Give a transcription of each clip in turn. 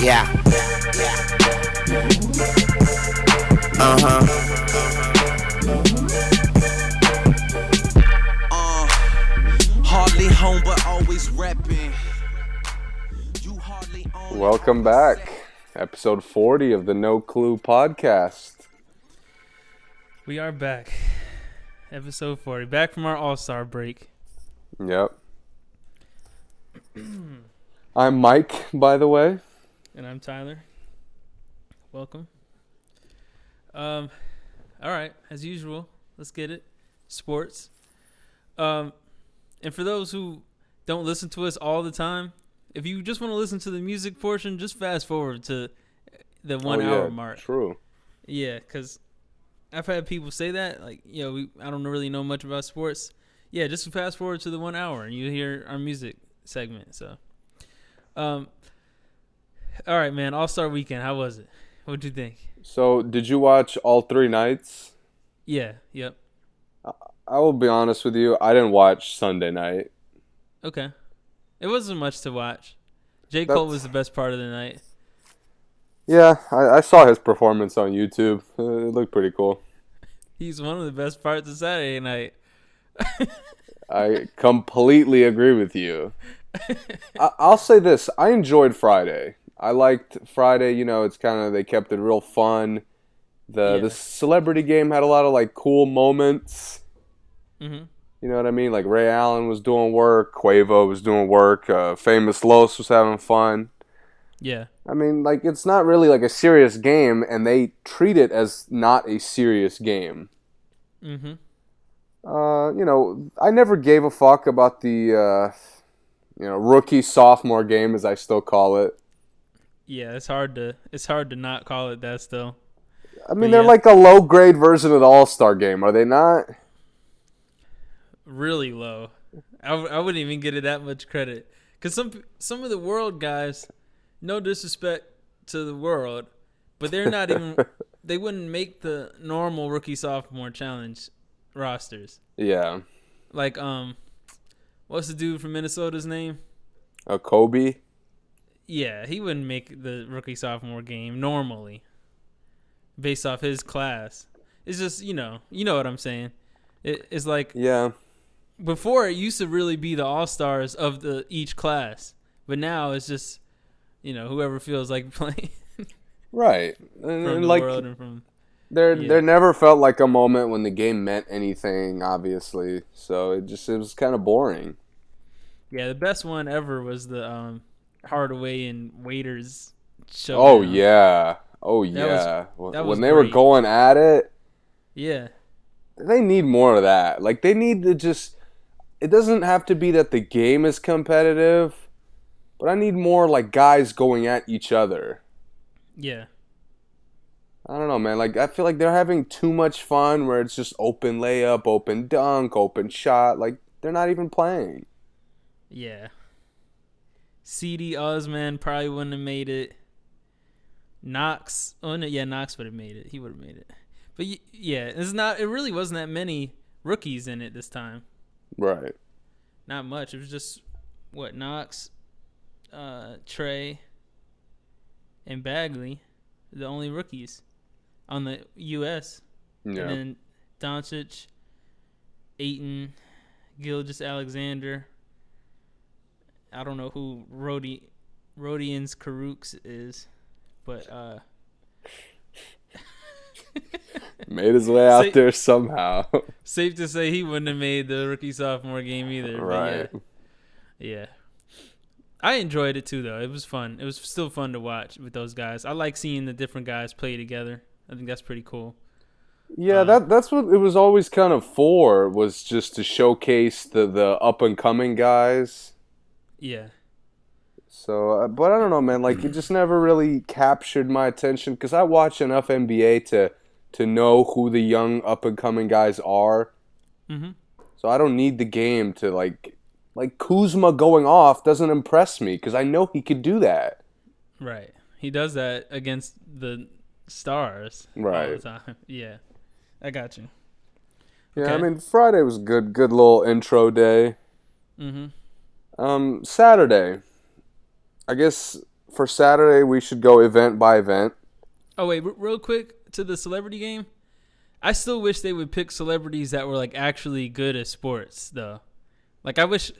Yeah. Uh huh. Uh, hardly home, but always repping. You hardly own Welcome back. Episode 40 of the No Clue podcast. We are back. Episode 40. Back from our All Star break. Yep. I'm Mike, by the way. And I'm Tyler. Welcome. Um, all right, as usual, let's get it. Sports. Um, and for those who don't listen to us all the time, if you just want to listen to the music portion, just fast forward to the one Oh, hour yeah, mark. True. Yeah, because I've had people say that, like, you know, we, I don't really know much about sports. Yeah, just fast forward to the one hour and you hear our music segment. So, um, all right, man. All Star Weekend. How was it? What'd you think? So, did you watch all three nights? Yeah. Yep. I will be honest with you, I didn't watch Sunday night. Okay. It wasn't much to watch. J Cole was the best part of the night. Yeah, I, I saw his performance on YouTube. Uh, it looked pretty cool. He's one of the best parts of Saturday night. I completely agree with you. I, I'll say this: I enjoyed Friday. I liked Friday. You know, it's kind of they kept it real fun. The Yeah. the celebrity game had a lot of like cool moments. hmm You know what I mean? Like Ray Allen was doing work, Quavo was doing work, uh, Famous Los was having fun. Yeah. I mean, like it's not really like a serious game, and they treat it as not a serious game. Mm-hmm. Uh, you know, I never gave a fuck about the, uh, you know, rookie sophomore game, as I still call it. Yeah. It's hard to it's hard to not call it that still. I mean, But they're yeah. like a low grade version of the All Star game, are they not? really low. I, w- I wouldn't even give it that much credit because some some of the world guys, no disrespect to the world, but they're not even. they wouldn't make the normal rookie sophomore challenge rosters. Yeah. Like um, what's the dude from Minnesota's name? Okogie. Yeah, he wouldn't make the rookie sophomore game normally, based off his class. It's just you know you know what I'm saying. It, it's like Yeah. before it used to really be the all stars of the each class, but now it's just you know whoever feels like playing Right. And, and like from there, yeah. there never felt like a moment when the game meant anything. Obviously, so it just it was kind of boring. yeah. The best one ever was the um Hardaway and Waiters show. Oh yeah. Oh was- yeah. When- that when was they were going at it, yeah, they need more of that. Like they need to just it doesn't have to be that the game is competitive, but I need more like guys going at each other. yeah, I don't know, man. Like I feel like they're having too much fun where it's just open layup, open dunk, open shot. Like they're not even playing. yeah. Cedi Osman probably wouldn't have made it. Knox, oh no, yeah, Knox would have made it. He would have made it. But yeah, it's not. It really wasn't that many rookies in it this time. Right. Not much. It was just what Knox, uh, Trae, and Bagley, the only rookies on the U.S. Yeah. And then Doncic, Ayton, Gilgis Alexander. I don't know who Rodi, Rodions Kurucs is, but uh, Made his way out Say- there somehow. safe to say he wouldn't have made the rookie sophomore game either. right. Yeah. Yeah. I enjoyed it too, though. It was fun. It was still fun to watch with those guys. I like seeing the different guys play together. I think that's pretty cool. Yeah, Uh, that that's what it was always kind of for was just to showcase the the up and coming guys. Yeah. So, uh, but I don't know, man. Like it just never really captured my attention because I watch enough NBA to to know who the young up and coming guys are. Mm-hmm. So I don't need the game to like like Kuzma going off doesn't impress me because I know he could do that. Right. He does that against the stars all Right. the time. Yeah. I got you. Yeah, I mean Friday was good, good little intro day. Mm-hmm. Um, Saturday, I guess for Saturday, we should go event by event. Oh wait, r- real quick to the celebrity game. I still wish they would pick celebrities that were like actually good at sports, though. Like I wish,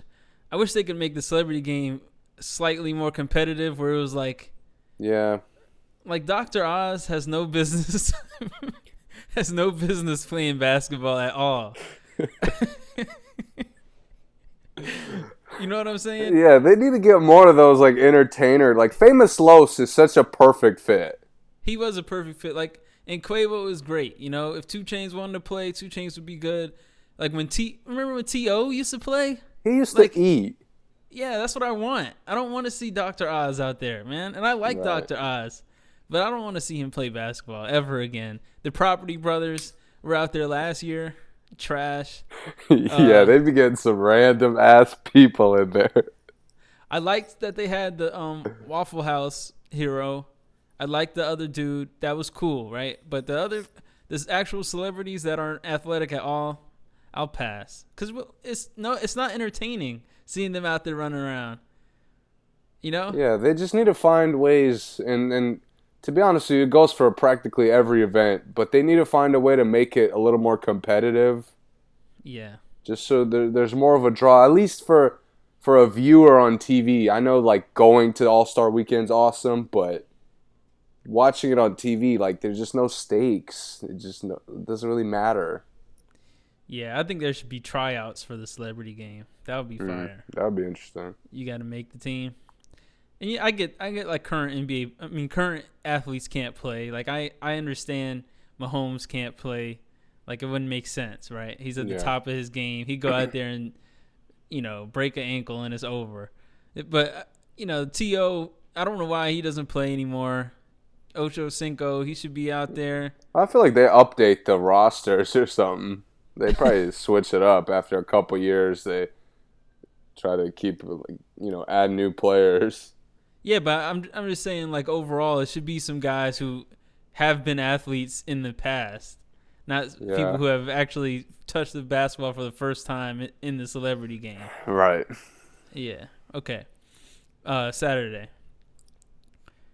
I wish they could make the celebrity game slightly more competitive, where it was like, Yeah. like Doctor Oz has no business, has no business playing basketball at all. you know what I'm saying? Yeah, they need to get more of those like entertainer. Like Famous Los is such a perfect fit. He was a perfect fit. Like and Quavo was great. You know, if Two Chains wanted to play, Two Chains would be good. Like when T, remember when T.O. used to play? He used Like- to eat. Yeah, that's what I want. I don't want to see Dr. Oz out there, man. And I like Right. Dr. Oz, but I don't want to see him play basketball ever again. The Property Brothers were out there last year. Trash. yeah, Uh, they'd be getting some random ass people in there. I liked that they had the um Waffle House hero. I liked the other dude. That was cool, right? But the other, there's actual celebrities that aren't athletic at all. I'll pass because it's no, it's not entertaining seeing them out there running around. You know? Yeah, they just need to find ways, and and to be honest with you, it goes for practically every event. But they need to find a way to make it a little more competitive, Yeah. just so there, there's more of a draw, at least for for a viewer on TV. I know like going to All Star Weekend's awesome, but watching it on TV, like there's just no stakes. It just no, it doesn't really matter. Yeah, I think there should be tryouts for the celebrity game. That would be Mm, that would be interesting. You got to make the team. And yeah, I get, I get like current NBA. I mean, current athletes can't play. Like I, I understand Mahomes can't play. Like it wouldn't make sense, right? He's at the Yeah. top of his game. He'd go out there and, you know, break an ankle and it's over. But uh, you know, To, I don't know why he doesn't play anymore. Ocho Cinco, he should be out there. I feel like they update the rosters or something. They probably switch it up after a couple years. They try to keep like you know add new players. Yeah, but I'm I'm just saying like overall it should be some guys who have been athletes in the past, not Yeah. people who have actually touched the basketball for the first time in the celebrity game. Right. Yeah. Okay. Uh Saturday.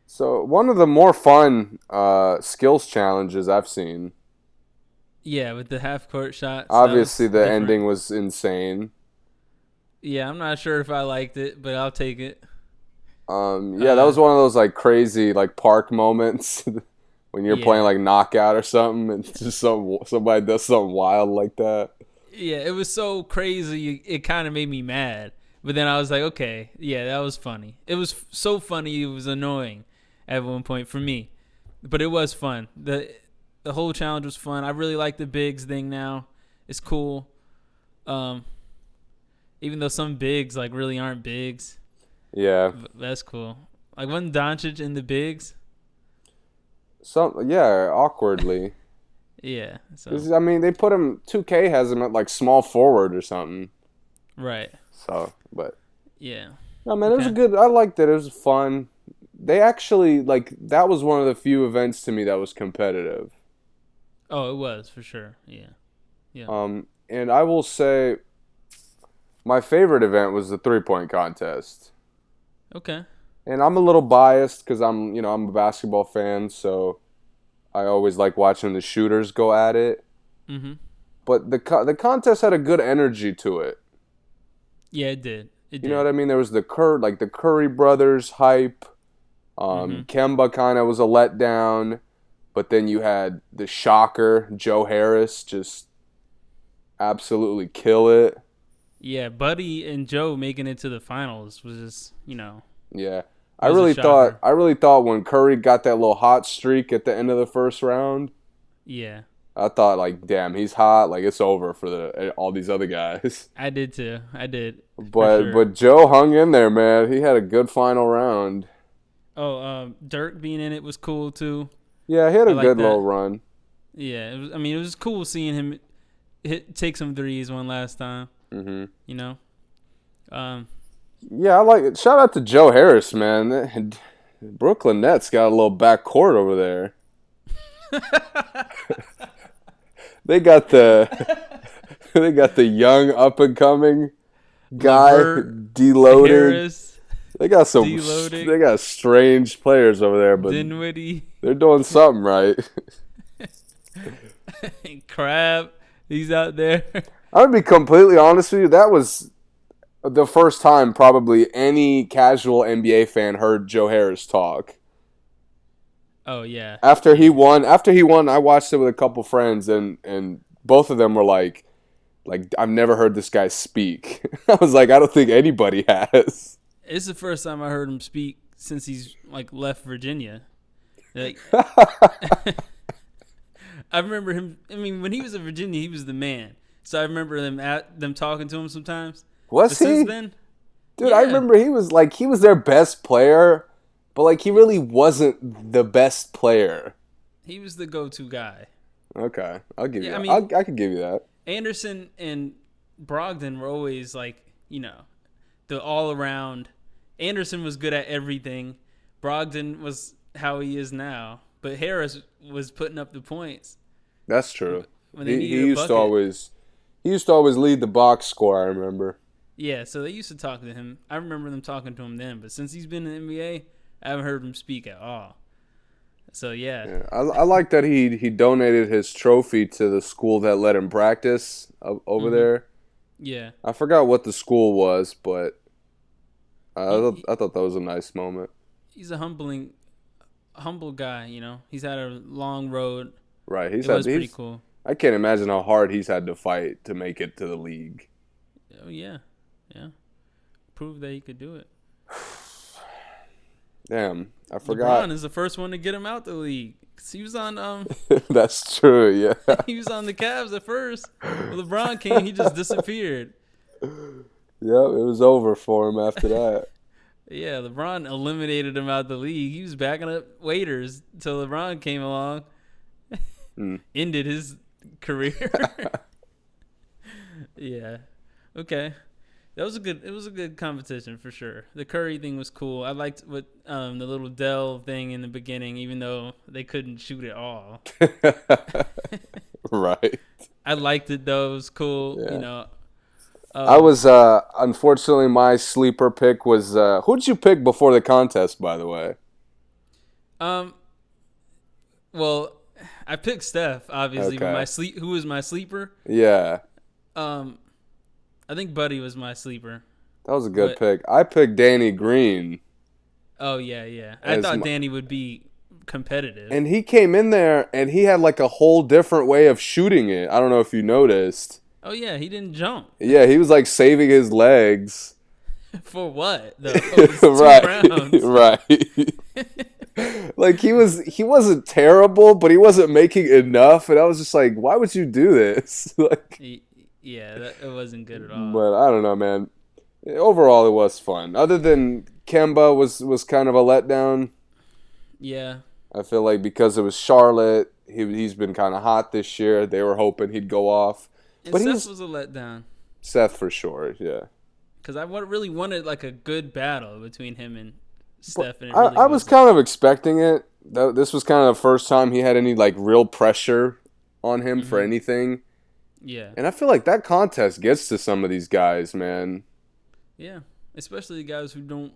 So one of the more fun uh, skills challenges I've seen. Yeah, with the half court shots. Obviously, the different. ending was insane. Yeah, I'm not sure if I liked it, but I'll take it. Um, yeah, that Uh, was one of those like crazy like park moments when you're Yeah. playing like knockout or something, and just some somebody does something wild like that. Yeah, it was so crazy. It kind of made me mad. But then I was like, okay, yeah, that was funny. It was f- so funny. It was annoying at one point for me, but it was fun. the The whole challenge was fun. I really like the bigs thing now. It's cool. Um, even though some bigs like really aren't bigs, Yeah, that's cool. Like wasn't Doncic in the bigs? some yeah awkwardly. Yeah. So I mean, they put him. 2K has him at like small forward or something. right. So, but Yeah. no, man, it was a good. I liked it. It was fun. They actually like that was one of the few events to me that was competitive. Oh, it was for sure. Yeah. Yeah. Um, and I will say, my favorite event was the three point contest. Okay. And I'm a little biased because I'm, you know, I'm a basketball fan, so I always like watching the shooters go at it. Mm-hmm. But the co- the contest had a good energy to it. Yeah, it did. It did. You know what I mean? There was the Cur like the Curry brothers hype. Um, Kemba kind of was a letdown, but then you had the shocker Joe Harris just absolutely kill it. Yeah, Buddy and Joe making it to the finals was just, you know, Yeah. I really thought I really thought when Curry got that little hot streak at the end of the first round, yeah, I thought like, damn, he's hot. Like it's over for the all these other guys. I did too. I did. But sure. but Joe hung in there, man. He had a good final round. Oh, um, Dirk being in it was cool too. Yeah, he had a I good little run. Yeah, it was, I mean, it was cool seeing him hit take some threes one last time. Hmm You know, um, Yeah, I like it. Shout out to Joe Harris, man. Brooklyn Nets got a little back court over there. they got the they got the young up and coming guy Levert, D'Angelo. Harris. They got some. Deloading. They got strange players over there, but Dinwiddie, they're doing something right. Crabbe, he's out there. I'm gonna be completely honest with you. That was the first time probably any casual NBA fan heard Joe Harris talk. oh yeah, After he won, after he won, I watched it with a couple friends, and and both of them were like, like I've never heard this guy speak. I was like, I don't think anybody has. it's the first time I heard him speak since he's like left Virginia. Like, I remember him. I mean, when he was in Virginia, he was the man. So I remember them at them talking to him sometimes. But Was he? since then, Dude, I remember he was like he was their best player, but like he really wasn't the best player. he was the go-to guy. Okay, I'll give Yeah, you. I that. mean- I'll, I could give you that. Anderson and Brogdon were always like, you know, the all around. Anderson was good at everything. Brogdon was how he is now. But Harris was putting up the points That's true. when they He, he used to always, he used to always lead the box score. I remember. Yeah, so they used to talk to him. I remember them talking to him then, but since he's been in the NBA, I haven't heard him speak at all. So yeah, Yeah, I, I like that he he donated his trophy to the school that let him practice over Mhm. there. yeah, I forgot what the school was, but I, I, He- thought, I thought that was a nice moment. he's a humbling, humble guy. You know, he's had a long road. Right? He's it had. was pretty cool. I can't imagine how hard he's had to fight to make it to the league. Oh yeah, yeah. Proved that he could do it. Damn, I forgot. LeBron is the first one to get him out the league. he was on um That's true. Yeah. he was on the Cavs at first. When LeBron came, he just disappeared. Yep, it was over for him after that. Yeah, LeBron eliminated him out the league. He was backing up waiters until LeBron came along, Hmm. ended his career. yeah. Okay. That was a good. It was a good competition for sure. The Curry thing was cool. I liked what um, the little Dell thing in the beginning, even though they couldn't shoot at all. right. I liked it though. It was cool. Yeah. You know. I Um, was uh unfortunately my sleeper pick was uh who'd you pick before the contest by the way? Um. Well, I picked Steph obviously, Okay. my sleep. Who was my sleeper? Yeah. Um, I think Buddy was my sleeper. That was a good But- pick. I picked Danny Green Oh yeah, yeah. I thought my- Danny would be competitive. and he came in there and he had like a whole different way of shooting it. I don't know if you noticed. oh yeah, he didn't jump Yeah, he was like saving his legs. for what? though? It's two right. right. like he was he wasn't terrible, but he wasn't making enough and I was just like, why would you do this? like yeah, that, it wasn't good at all. But I don't know, man. Overall, it was fun. Other than Kemba was was kind of a letdown. yeah, I feel like because it was Charlotte, he he's been kind of hot this year. They were hoping he'd go off. and But Seth he's- was a letdown Seth for sure, yeah. because I really wanted like a good battle between him and Steph. It I, really I was kind of expecting it. This was kind of the first time he had any like real pressure on him for Mhm. anything, yeah, and I feel like that contest gets to some of these guys, man. yeah. Especially the guys who don't,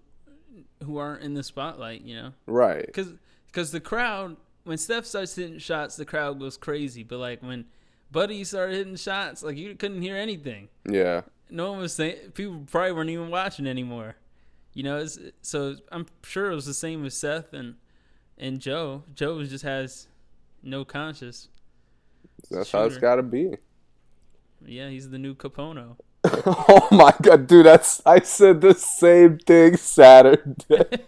who aren't in the spotlight. You know. Right? because because the crowd when Steph starts hitting shots, the crowd goes crazy. But like when Buddy started hitting shots, like you couldn't hear anything. Yeah. No one was saying. People probably weren't even watching anymore. You know, so I'm sure it was the same with Seth and and Joe. Joe just has no conscience. That's how it's Shooter. got to be. Yeah, he's the new Kapono. oh my god, dude! That's I said the same thing Saturday.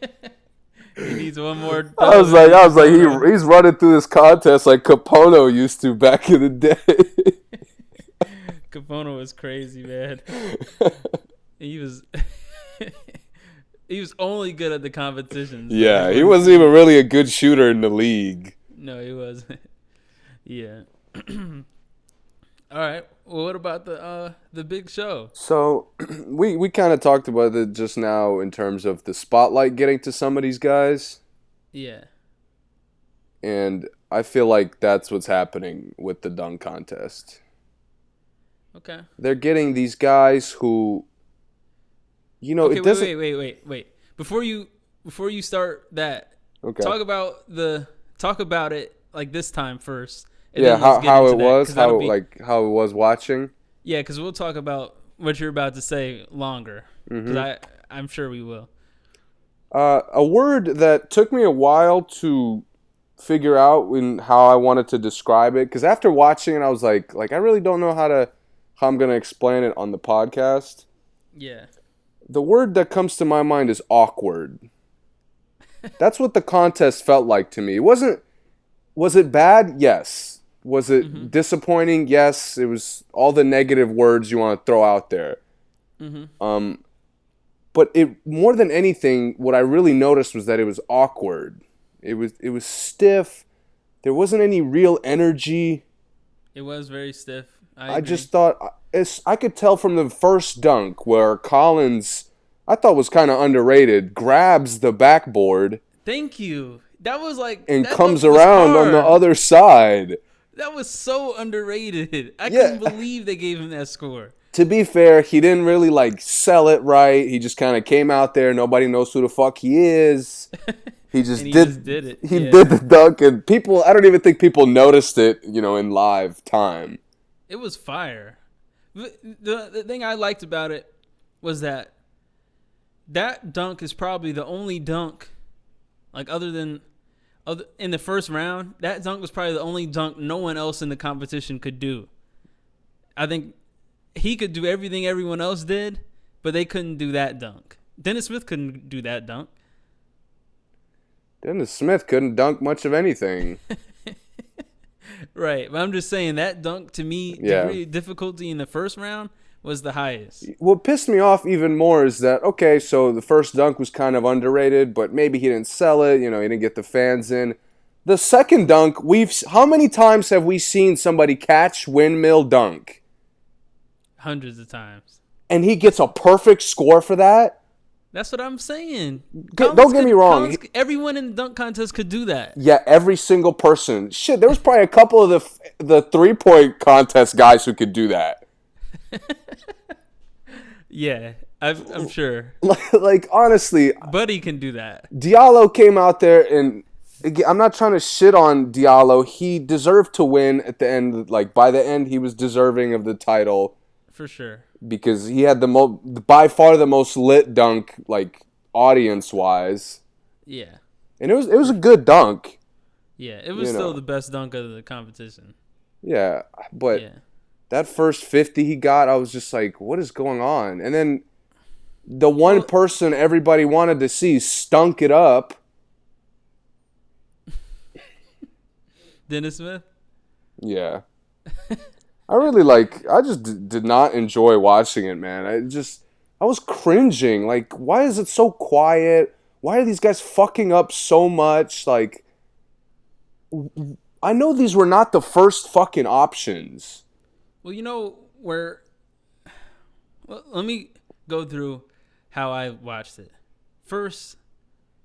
He needs one more. I was like, I was like, he he's running through this contest like Kapono used to back in the day. Kapono was crazy, man. He was. He was only good at the competitions. yeah, he wasn't even really a good shooter in the league. No, he wasn't. yeah. All right. Well, what about the uh the big show? So we we kind of talked about it just now in terms of the spotlight getting to some of these guys, Yeah. and I feel like that's what's happening with the dunk contest. Okay. They're getting these guys who, you know, okay. it Wait, doesn't. wait, wait, wait, wait. before you before you start that, Okay. talk about the talk about it like this time first. yeah, how how it that, was, how be- like how it was watching. yeah, because we'll talk about what you're about to say longer. Mm-hmm. Because I I'm sure we will. Uh, a word that took me a while to figure out in how I wanted to describe it because after watching it, I was like, like I really don't know how to how I'm gonna explain it on the podcast. Yeah. The word that comes to my mind is awkward. That's what the contest felt like to me. It wasn't was it bad? Yes. Was it disappointing? Yes. It was all the negative words you want to throw out there. Um, but it more than anything, what I really noticed was that it was awkward. It was it was stiff. There wasn't any real energy. It was very stiff. I, I just thought I could tell from the first dunk where Collins, I thought was kind of underrated, grabs the backboard thank you. That was like and comes around on the other side. That was so underrated. I Yeah. couldn't believe they gave him that score. To be fair, he didn't really like sell it right. He just kind of came out there. Nobody knows who the fuck he is. He just he did. just did it. He Yeah. did the dunk, and people. I don't even think people noticed it. You know, in live time. It was fire. The, the the thing I liked about it was that that dunk is probably the only dunk, like other than other in the first round. That dunk was probably the only dunk no one else in the competition could do. I think he could do everything everyone else did, but they couldn't do that dunk. Dennis Smith couldn't do that dunk. Dennis Smith couldn't dunk much of anything. Right, but I'm just saying that dunk to me, Yeah. degree of difficulty in the first round was the highest. what pissed me off even more is that okay, so the first dunk was kind of underrated, but maybe he didn't sell it. You know, he didn't get the fans in. The second dunk, we've how many times have we seen somebody catch windmill dunk, Hundreds of times. and he gets a perfect score for that? That's what I'm saying. Don't get me wrong. Collins- everyone in the dunk contest could do that. Yeah, every single person. Shit, there was probably a couple of the the three point contest guys who could do that. Yeah, I've, I'm sure. Like, like honestly, Buddy can do that. Diallo came out there and again, I'm not trying to shit on Diallo. He deserved to win at the end. Like by the end, he was deserving of the title For sure. Because he had the mo by far the most lit dunk, like audience wise, Yeah. and it was it was a good dunk. Yeah. It was You still know. the best dunk of the competition. Yeah, but Yeah. that first 50 he got, I was just like, what is going on? And then the one Well- person everybody wanted to see stunk it up. Dennis Smith? Yeah. I really like I just d- did not enjoy watching it, man. I just I was cringing. Like why is it so quiet? Why are these guys fucking up so much? Like I know these were not the first fucking options. Well, you know where. Well, let me go through how I watched it. First,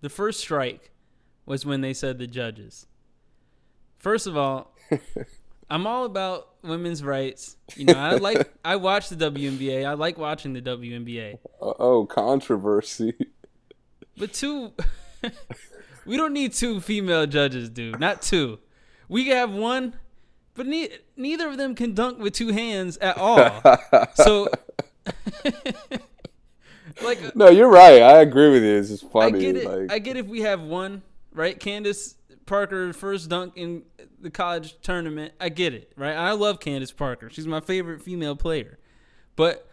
the first strike was when they said the judges. First of all, I'm all about women's rights. You know, I like I watch the WNBA. I like watching the WNBA. Oh, controversy. But two, we don't need two female judges, dude. Not two. We can have one, but ne- neither of them can dunk with two hands at all. so, like, No, you're right. I agree with you. It's just I get it. Like, I get if we have one, right? Candace Parker first dunk in the college tournament. I get it, right? I love Candace Parker. She's my favorite female player. But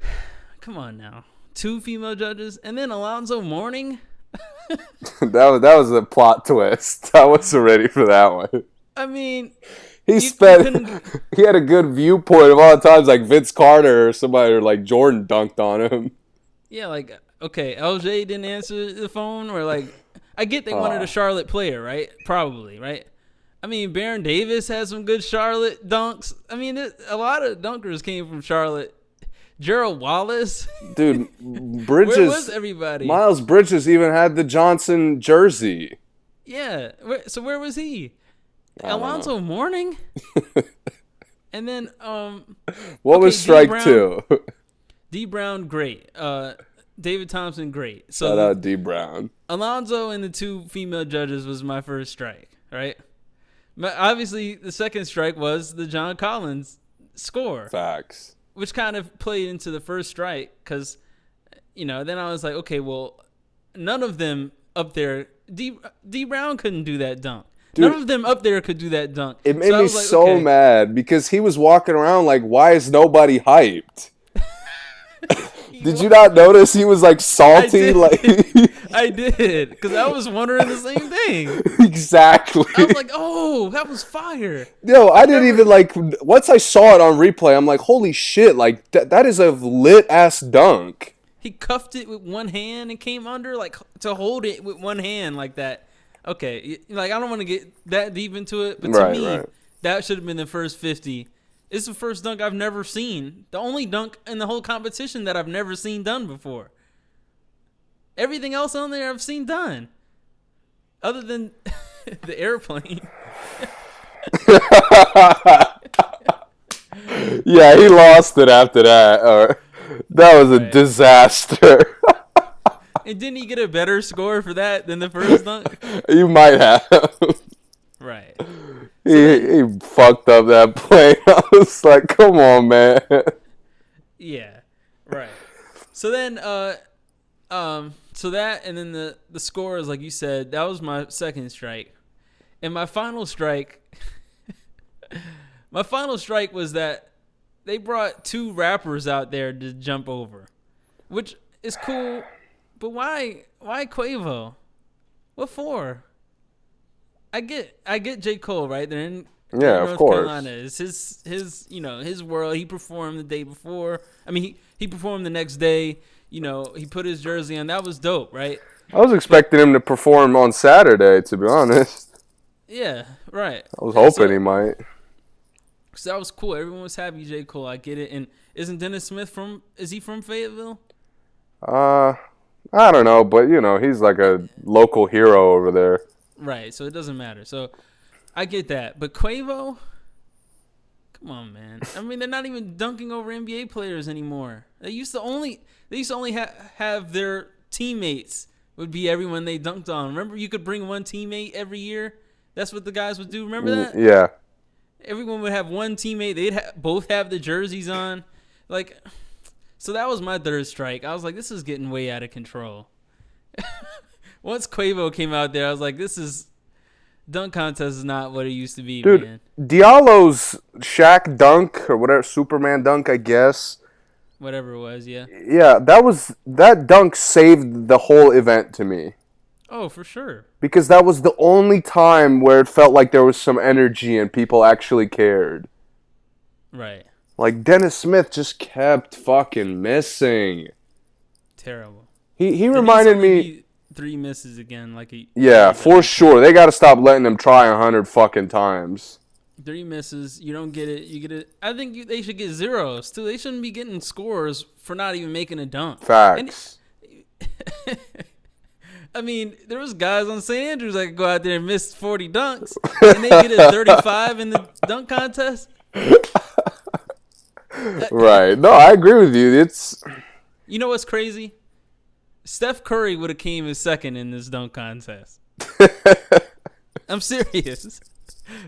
come on now. Two female judges and then Alonzo Mourning? that was that was a plot twist. I wasn't ready for that one. I mean, He you spent. couldn't- he had a good viewpoint of all the times like Vince Carter or somebody or like Jordan dunked on him. yeah, like okay, LJ didn't answer the phone or like I get they wanted a Charlotte player, right? Probably, right? I mean, Baron Davis has some good Charlotte dunks. I mean, it, a lot of dunkers came from Charlotte. Gerald Wallace. Dude, Bridges. Where was everybody? Miles Bridges even had the Johnson jersey. yeah. So where was he? Alonzo Mourning. and then um What Okay, was D strike Brown. two? Dee Brown, great. Uh, David Thompson, great. So Shout out Dee Brown. Alonzo and the two female judges was my first strike, right? But obviously, the second strike was the John Collins score, Facts. which kind of played into the first strike because, you know, then I was like, okay, well, none of them up there, D, Dee Brown couldn't do that dunk. Dude. none of them up there could do that dunk. It made So me like, so okay. mad because he was walking around like, why is nobody hyped? Did you not notice he was like salty? did. Like I did because I was wondering the same thing. exactly. I was like, oh, that was fire. Yo, I didn't even like. Once I saw it on replay, I'm like, holy shit! Like that, that is a lit ass dunk. He cuffed it with one hand and came under like to hold it with one hand like that. Okay, like I don't want to get that deep into it, but to Right, me, right. that should have been the first fifty. It's the first dunk I've never seen. The only dunk in the whole competition that I've never seen done before. Everything else on there I've seen done, other than the airplane. Yeah, he lost it after that. Or that was a disaster. And didn't he get a better score for that than the first dunk? you might have. Right. He, he fucked up that play. I was like, come on, man. Yeah. Right. So then uh um so that and then the the score is like you said, that was my second strike. And my final strike my final strike was that they brought two rappers out there to jump over. Which is cool, but why why Quavo? What for? I get I get J. Cole, right? They're in Yeah, of North course. Carolina. It's his his you know his world. He performed the day before. I mean, he he performed the next day. You know, he put his jersey on. That was dope, right? I was expecting him to perform on Saturday. To be honest, Yeah, right. I was hoping So- he might. So that was cool. Everyone was happy. J. Cole, I get it. And isn't Dennis Smith from? Is he from Fayetteville? Uh, I don't know, but you know, he's like a local hero over there. Right. So it doesn't matter. So I get that. But Quavo, come on, man. I mean, they're not even dunking over NBA players anymore. They used to only they used to only ha- have their teammates would be everyone they dunked on. Remember, you could bring one teammate every year. That's what the guys would do. Remember mm, that? Yeah. Everyone would have one teammate. They'd ha- both have the jerseys on. Like, so that was my third strike. I was like, this is getting way out of control. Once Quavo came out there, I was like, this is dunk contest is not what it used to be, Dude, man. Diallo's Shaq dunk or whatever Superman dunk, I guess. Whatever it was, yeah. Yeah, that was that dunk saved the whole event to me Oh, for sure. because that was the only time where it felt like there was some energy and people actually cared. Right. Like Dennis Smith just kept fucking missing. Terrible. He he reminded me three misses again, like he. Yeah, for sure. They got to stop letting him try a hundred fucking times. Three misses, you don't get it. You get it. I think you, they should get zeros too. They shouldn't be getting scores for not even making a dunk. Facts. I mean, there was guys on St. Andrews that could go out there and miss 40 dunks, and they get a 35 in the dunk contest. right. No, I agree with you. It's You know what's crazy? Steph Curry would have came in second in this dunk contest. I'm serious.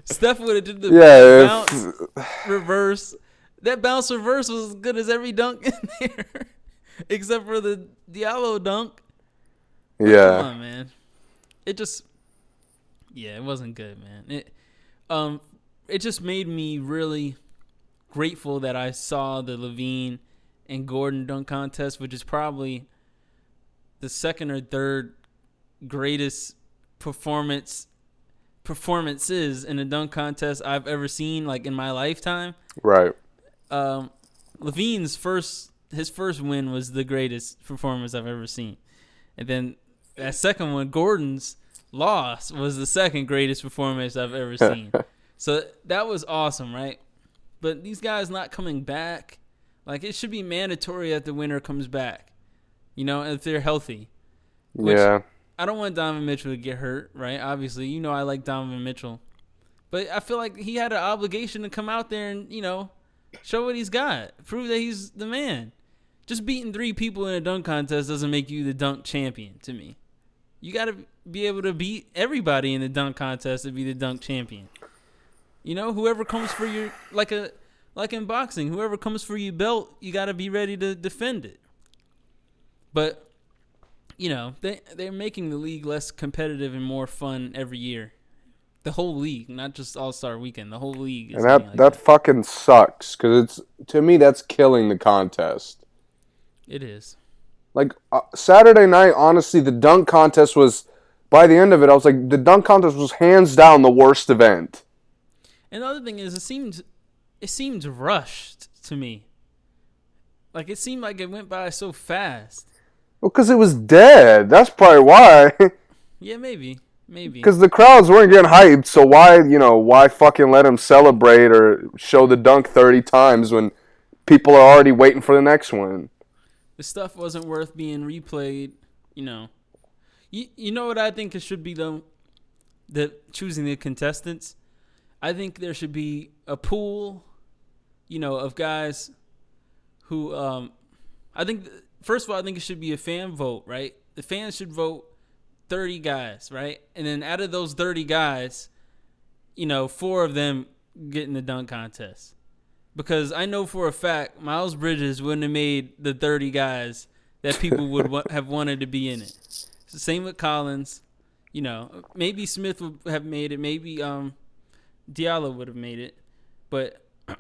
Steph would have did the yeah. bounce If, reverse. That bounce reverse was as good as every dunk in there, except for the Diallo dunk. Come yeah. on, man. It just, yeah, it wasn't good, man. It, um, it just made me really grateful that I saw the LaVine and Gordon dunk contest, which is probably the second or third greatest performance performances in a dunk contest I've ever seen, like in my lifetime. Right. Um, LaVine's first his first win was the greatest performance I've ever seen, and then that second one, Gordon's loss, was the second greatest performance I've ever seen. so that was awesome, right? But these guys not coming back, like it should be mandatory that the winner comes back. You know, if they're healthy. Which- yeah. I don't want Donovan Mitchell to get hurt, right? Obviously, you know I like Donovan Mitchell, but I feel like he had an obligation to come out there and you know show what he's got, prove that he's the man. just beating three people in a dunk contest doesn't make you the dunk champion to me. You got to be able to beat everybody in the dunk contest to be the dunk champion. You know, whoever comes for your like a like in boxing, whoever comes for your belt, you got to be ready to defend it. But you know, they they're making the league less competitive and more fun every year. The whole league, not just All Star Weekend. The whole league. Is And that getting that like fucking sucks because it's to me that's killing the contest. It is. Like uh, Saturday night, honestly, the dunk contest was. By the end of it, I was like, the dunk contest was hands down the worst event. And the other thing is, it seemed, it seemed rushed to me. Like it seemed like it went by so fast. Well, because it was dead. That's probably why. Yeah, maybe, maybe. Because the crowds weren't getting hyped, so why, you know, why fucking let him celebrate or show the dunk 30 times when people are already waiting for the next one? the stuff wasn't worth being replayed. You know, you you know what I think it should be though, the choosing the contestants. I think there should be a pool, you know, of guys who um, I think first of all I think it should be a fan vote, right? The fans should vote thirty guys, right? And then out of those thirty guys, you know, four of them get in the dunk contest because I know for a fact Miles Bridges wouldn't have made the 30 guys that people would wa- have wanted to be in it. The same with Collins. You know, maybe Smith would have made it. Maybe um, Diallo would have made it, but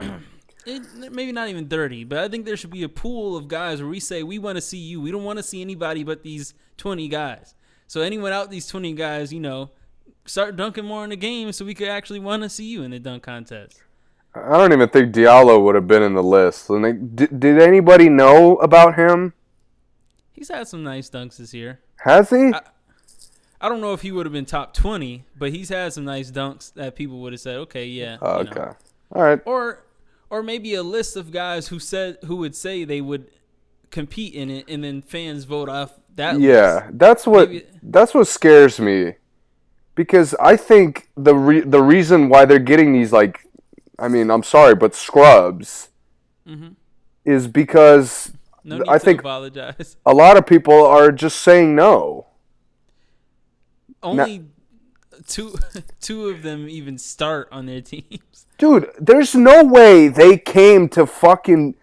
Eh, it, maybe not even 30. But I think there should be a pool of guys where we say we want to see you. We don't want to see anybody but these 20 guys. So anyone out these 20 guys, you know, start dunking more in the game so we could actually want to see you in the dunk contest. I don't even think Diallo would have been in the list. And they, did, did anybody know about him? He's had some nice dunks this year. Has he? I- I don't know if he would have been top 20, but he's had some nice dunks that people would have said, okay, yeah. Oh, you know. okay. All right. Or or maybe a list of guys who said who would say they would compete in it and then fans vote off that Yeah, list. that's what Maybe- that's what scares me. Because I think the re- the reason why they're getting these like I mean, I'm sorry, but scrubs Mhm. is because No need I to think- apologize. a lot of people are just saying no. Only two two of them even start on their teams. Dude, there's no way they came to fucking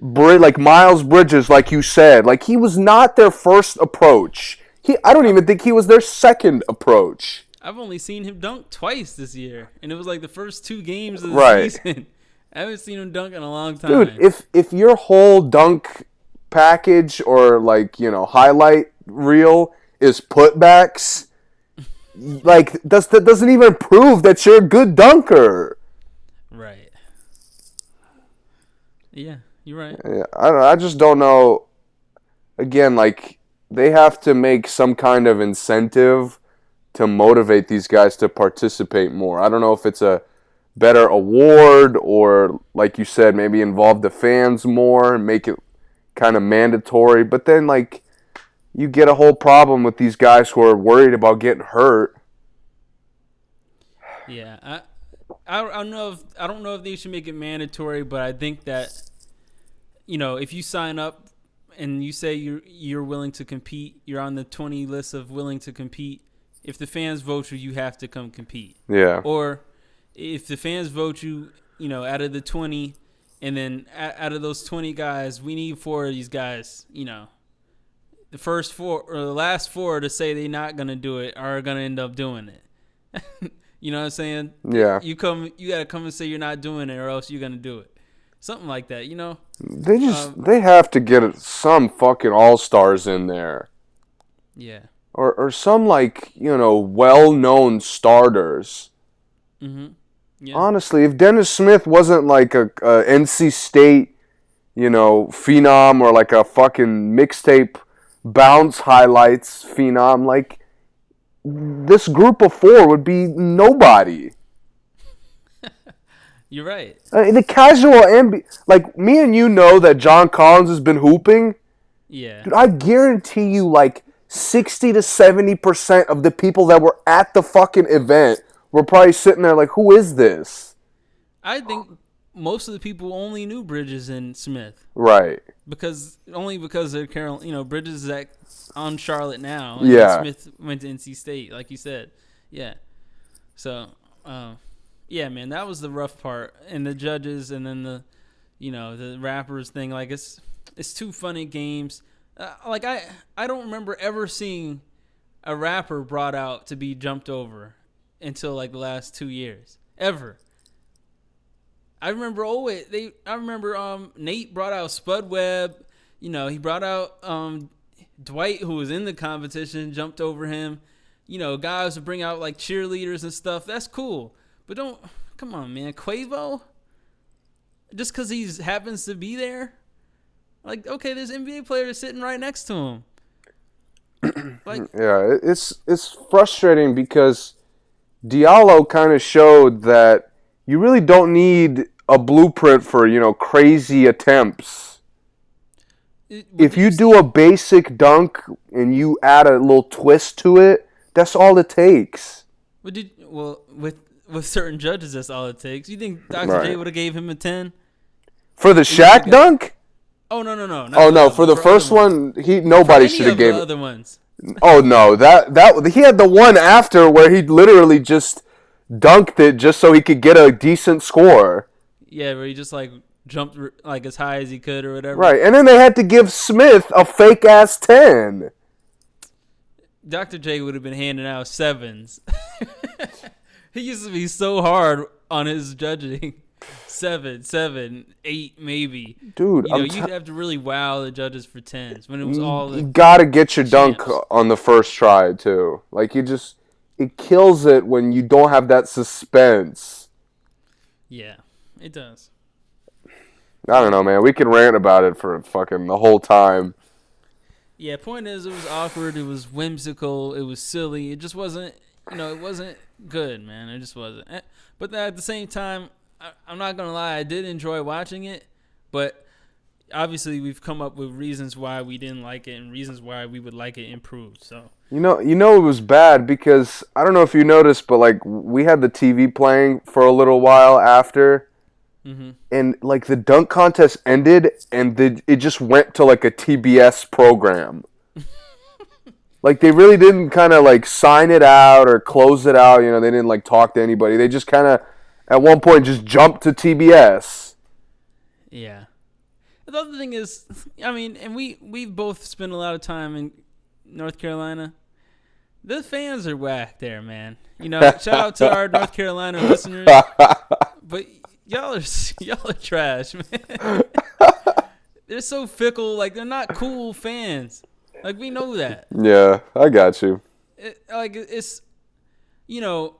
Bri- like Miles Bridges, like you said. Like he was not their first approach. He, I don't even think he was their second approach. I've only seen him dunk twice this year, and it was like the first two games of the Right. season. I haven't seen him dunk in a long time. Dude, if if your whole dunk package or like you know highlight reel is putbacks, like does that doesn't even prove that you're a good dunker. right. Yeah, you're right. I don't, I just don't know. Again, like they have to make some kind of incentive to motivate these guys to participate more. I don't know if it's a better award or, like you said, maybe involve the fans more and make it kind of mandatory. But then, like, you get a whole problem with these guys who are worried about getting hurt. Yeah, I, I, I don't know if I don't know if they should make it mandatory, but I think that, you know, if you sign up and you say you're you're willing to compete, you're on the twenty list of willing to compete. If the fans vote you, you have to come compete. Yeah. Or if the fans vote you, you know, out of the twenty, and then out of those twenty guys, we need four of these guys. You know, the first four or the last four to say they're not gonna do it are gonna end up doing it. you know what I'm saying? Yeah. You come, you gotta come and say you're not doing it, or else you're gonna do it. Something like that, you know? They just Um, they have to get some fucking all stars in there. Yeah. or, or some like you know well-known starters. Mm-hmm. Yeah. Honestly, if Dennis Smith wasn't like a, a NC State, you know, phenom or like a fucking mixtape bounce highlights phenom, like this group of four would be nobody. You're right. The casual ambi- like me and you know that John Collins has been hooping. Yeah. Dude, I guarantee you, like sixty to seventy percent of the people that were at the fucking event were probably sitting there like, "Who is this?" I think most of the people only knew Bridges and Smith Right. Because only because they're Carol. You know, Bridges is at on Charlotte now. and Yeah. Smith went to NC State, like you said. Yeah. So, um, yeah, man, that was the rough part, and the judges, and then the, you know, the rappers thing. Like it's it's two funny games. Uh, like I I don't remember ever seeing a rapper brought out to be jumped over until like the last two years ever. I remember it they I remember um Nate brought out Spud Webb, you know, he brought out um Dwight who was in the competition, jumped over him. You know, guys would bring out like cheerleaders and stuff. That's cool. But don't come on, man. Quavo? Just cuz he happens to be there? Like, okay, there's NBA players sitting right next to him. like Yeah, it's it's frustrating because Diallo kind of showed that you really don't need a blueprint for you know crazy attempts. it- If you do a basic dunk and you add a little twist to it, that's all it takes. What did well with with certain judges that's all it takes. You think Dr. J would have gave him a 10? For the Shaq got- dunk? Oh no no no. Oh no, for the other first ones. one, he nobody should have of the gave. other ones. Oh no, that that he had the one after where he literally just dunked it just so he could get a decent score. Yeah, where he just like jumped like as high as he could or whatever. Right, and then they had to give Smith a fake ass ten. Dr. J would have been handing out sevens. he used to be so hard on his judging. Seven, seven, eight, maybe. Dude, You know, I'm you'd have to really wow the judges for tens when it was mm, all you gotta get your dunk on the first try too. Like you just, it kills it when you don't have that suspense. yeah, it does. I don't know, man. We can rant about it for fucking the whole time. Yeah, point is, it was awkward. It was whimsical. It was silly. It just wasn't, you know, it wasn't good, man. It just wasn't. Eh, But at the same time, I, I'm not gonna lie, I did enjoy watching it. But obviously, we've come up with reasons why we didn't like it and reasons why we would like it improved. So You know, you know it was bad because I don't know if you noticed, but like we had the TV playing for a little while after, Mhm. and like the dunk contest ended, and the, it just went to like a TBS program. like they really didn't kind of like sign it out or close it out. You know, they didn't like talk to anybody. They just kind of at one point just jumped to TBS. yeah. The other thing is, I mean, and we we've both spent a lot of time in North Carolina. The fans are whack there, man. You know, shout out to our North Carolina listeners. But y'all are y'all are trash, man. they're so fickle. Like they're not cool fans. Like we know that. yeah, I got you. It, like it's, you know,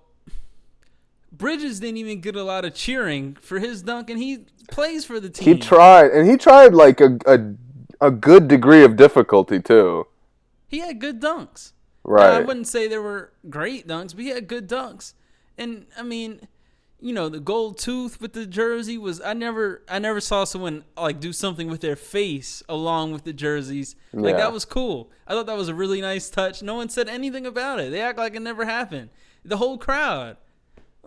Bridges didn't even get a lot of cheering for his dunk, and he plays for the team. He tried, and he tried like a a, a good degree of difficulty too. He had good dunks. Right. I wouldn't say there were great dunks, but he had good dunks. And I mean, you know, the gold tooth with the jersey was I never I never saw someone like do something with their face along with the jerseys. Like Yeah. that was cool. I thought that was a really nice touch. No one said anything about it. They act like it never happened. The whole crowd.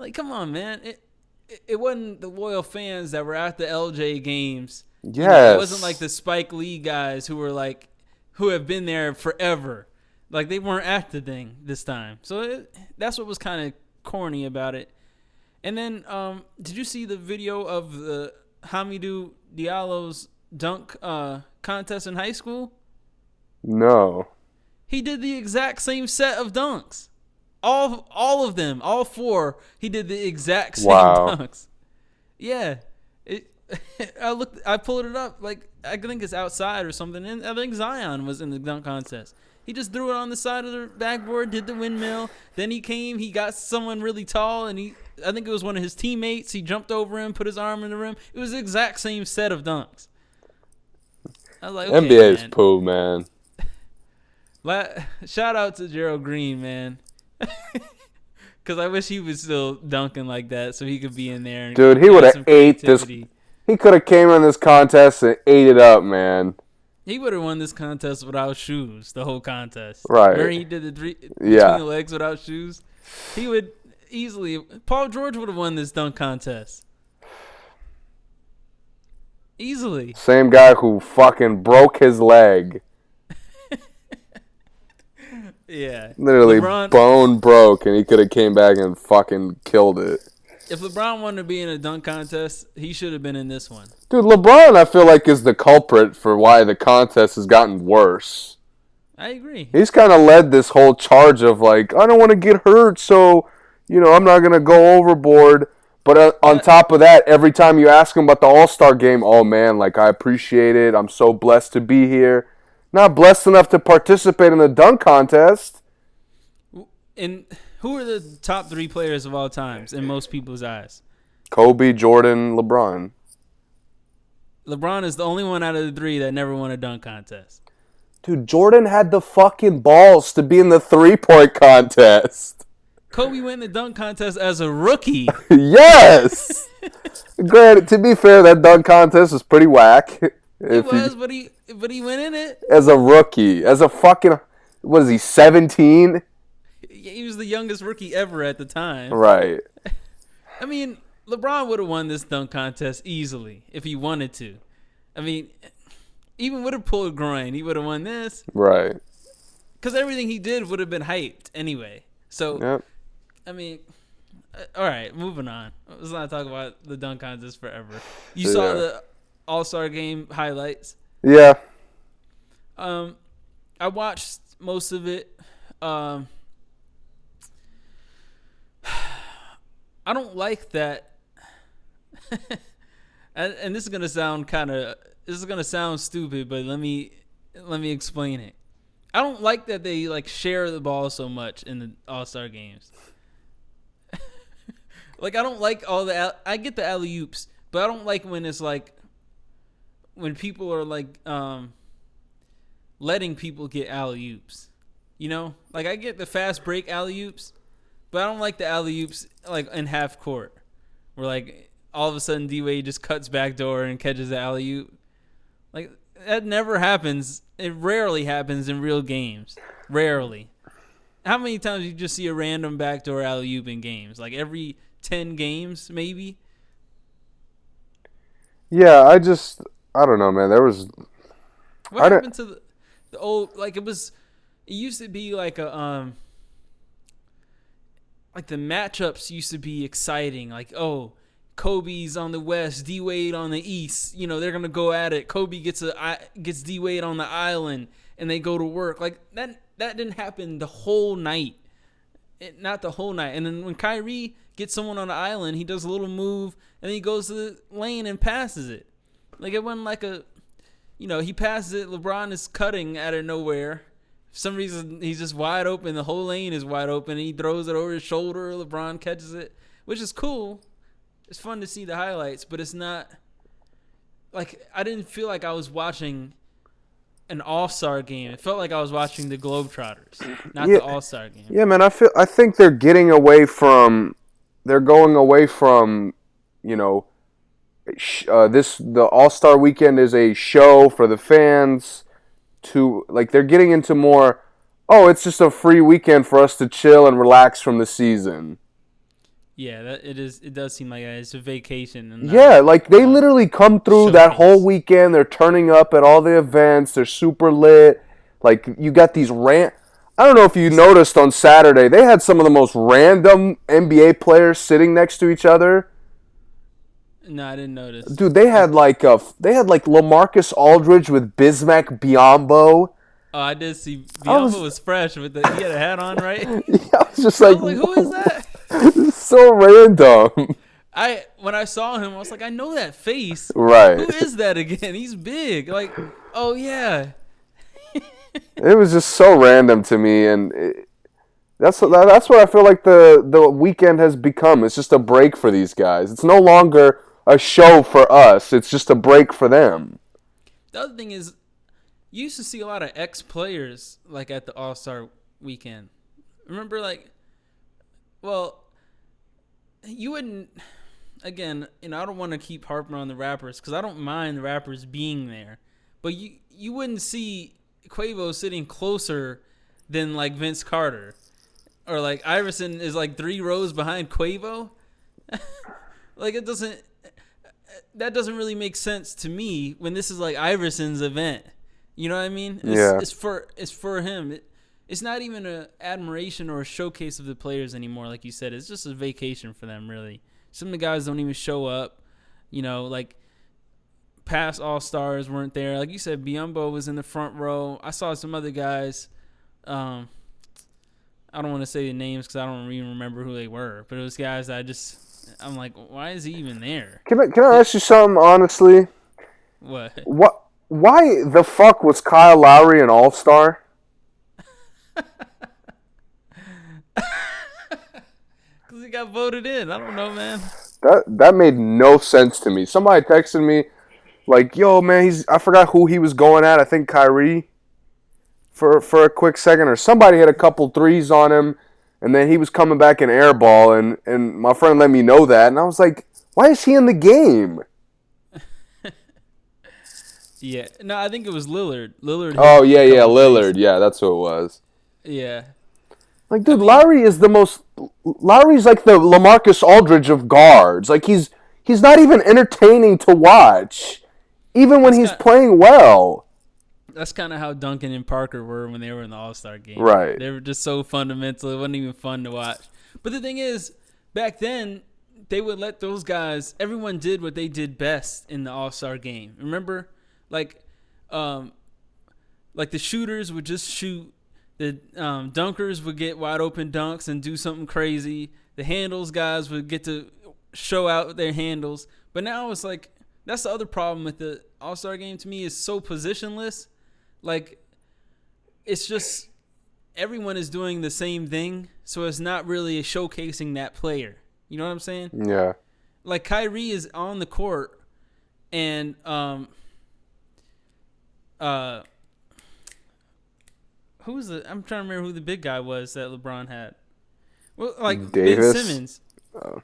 Like come on, man. It it, it wasn't the loyal fans that were at the LJ games. You know, Yes. it wasn't like the Spike Lee guys who were like who have been there forever. Like they weren't at the thing this time. So it, that's what was kind of corny about it. And then um did you see the video of the Hamidou Diallo's dunk uh contest in high school? No. He did the exact same set of dunks. All all of them, all four, he did the exact same Wow. dunks. Yeah. It I looked I pulled it up like I think it's outside or something and I think Zion was in the dunk contest. He just threw it on the side of the backboard, did the windmill. Then he came, he got someone really tall and he I think it was one of his teammates. He jumped over him, put his arm in the rim. It was the exact same set of dunks. I was like, okay, NBA is man. poo, man. La- shout out to Gerald Green, man. Because I wish he was still dunking like that, so he could be in there. And Dude, he would have ate this. He could have came in this contest and ate it up, man. He would have won this contest without shoes. The whole contest, Right. Remember he did the three Yeah. between the legs without shoes. He would easily. Paul George would have won this dunk contest. Easily. Same guy who fucking broke his leg. Yeah. Literally LeBron- bone broke, and he could have came back and fucking killed it. If LeBron wanted to be in a dunk contest, he should have been in this one. Dude, LeBron, I feel like is the culprit for why the contest has gotten worse. I agree. He's kind of led this whole charge of like, I don't want to get hurt, so you know I'm not gonna go overboard. But uh, on top of that, every time you ask him about the All Star game, oh man, like I appreciate it. I'm so blessed to be here. Not blessed enough to participate in the dunk contest. And who are the top three players of all times in most people's eyes? Kobe, Jordan, LeBron. LeBron is the only one out of the three that never won a dunk contest. Dude, Jordan had the fucking balls to be in the three point contest. Kobe went in the dunk contest as a rookie. yes. Granted, to be fair, that dunk contest was pretty whack. If he- was, but he but he went in it. as a rookie, as a fucking what is he, seventeen? He was the youngest rookie ever at the time. Right. I mean, LeBron would have won this dunk contest easily if he wanted to. I mean, even with a pulled groin, he would have won this Right. because everything he did would have been hyped anyway. So Yep. I mean, uh, all right, moving on. Let's not talk about the dunk contest forever. You Yeah. saw the All Star Game highlights. Yeah. Um, I watched most of it. Um, I don't like that. and, and this is gonna sound kind of this is gonna sound stupid, but let me let me explain it. I don't like that they like share the ball so much in the All Star games. like I don't like all the I get the alley oops, but I don't like when it's like when people are like um letting people get alley oops. You know, like I get the fast break alley oops, but I don't like the alley oops like in half court, where like all of a sudden D Wade just cuts back door and catches the alley oop. Like that never happens. It rarely happens in real games. Rarely. How many times you just see a random backdoor alley oop in games? Like every ten games, maybe. Yeah, I just I don't know, man. There was What I happened to the, the old like it was it used to be like a um like the matchups used to be exciting. Like oh Kobe's on the west D Wade on the east. You know they're going to go at it. Kobe gets a gets D Wade on the island and they go to work. Like that that didn't happen the whole night. It, not the whole night. And then when Kyrie gets someone on the island he does a little move and then he goes to the lane and passes it like it wasn't like a you know, he passes it. LeBron is cutting out of nowhere. For some reason, he's just wide open. The whole lane is wide open. He throws it over his shoulder. LeBron catches it, which is cool. It's fun to see the highlights, but it's not like I didn't feel like I was watching an All Star game. It felt like I was watching the Globetrotters, not Yeah. the All Star game. Yeah, man, I feel I think they're getting away from they're going away from, you know, uh, this the All-Star weekend is a show for the fans to like they're getting into more oh, it's just a free weekend for us to chill and relax from the season. Yeah, that it is. It does seem like uh, it's a vacation. And not- Yeah, like they uh, literally come through that whole weekend. They're turning up at all the events. They're super lit. Like you got these rant. I don't know if you noticed on Saturday they had some of the most random NBA players sitting next to each other. No, I didn't notice. Dude, they had like a they had like LaMarcus Aldridge with Bismack Biyombo. Oh, I did see. I was- Biyombo was, fresh with the. He had a hat on, right? I I was just was like, like, who is that? So random. I when I saw him, I was like, I know that face. right. Who is that again? He's big. Like, oh yeah. it was just so random to me and it, that's that's what I feel like the the weekend has become. It's just a break for these guys. It's no longer a show for us. It's just a break for them. The other thing is, you used to see a lot of ex players like at the All Star weekend. Remember, like, well, you wouldn't. Again, you know, I don't want to keep harping on the rappers because I don't mind the rappers being there, but you you wouldn't see Quavo sitting closer than like Vince Carter, or like Iverson is like three rows behind Quavo. like it doesn't. That doesn't really make sense to me when this is like Iverson's event. You know what I mean? It's, Yeah. It's for it's for him. It, it's not even a admiration or a showcase of the players anymore. Like you said, it's just a vacation for them. Really, some of the guys don't even show up. You know, like past All Stars weren't there. Like you said, Biyombo was in the front row. I saw some other guys. Um, I don't want to say the names because I don't even remember who they were. But it was guys that I just I'm like, why is he even there? Can I, can I ask you something honestly? What? What? Why the fuck was Kyle Lowry an All Star? Because he got voted in. I don't know, man. That that made no sense to me. Somebody texted me, like, "Yo, man, he's I forgot who he was going at. I think Kyrie." For for a quick second, or somebody had a couple threes on him, and then he was coming back in airball, and and my friend let me know that, and I was like, "Why is he in the game?" Yeah. No, I think it was Lillard. Lillard. Oh yeah, yeah, Lillard. Yeah, that's who it was. Yeah. Like, dude, Lowry is the most. Lowry's like the Lamarcus Aldridge of guards. Like he's he's not even entertaining to watch, even when He's he's got- playing well. That's kind of how Duncan and Parker were when they were in the All Star game. Right. They were just so fundamental. It wasn't even fun to watch. But the thing is, back then, they would let those guys, everyone did what they did best in the All Star game. Remember? Like, um, like the shooters would just shoot. The um, dunkers would get wide open dunks and do something crazy. The handles guys would get to show out their handles. But now it's like that's the other problem with the All Star game to me is so positionless. Like it's just everyone is doing the same thing, so it's not really showcasing that player. You know what I'm saying? Yeah. Like Kyrie is on the court and um uh who's the I'm trying to remember who the big guy was that LeBron had. Well, like Davis? Ben Simmons. Oh.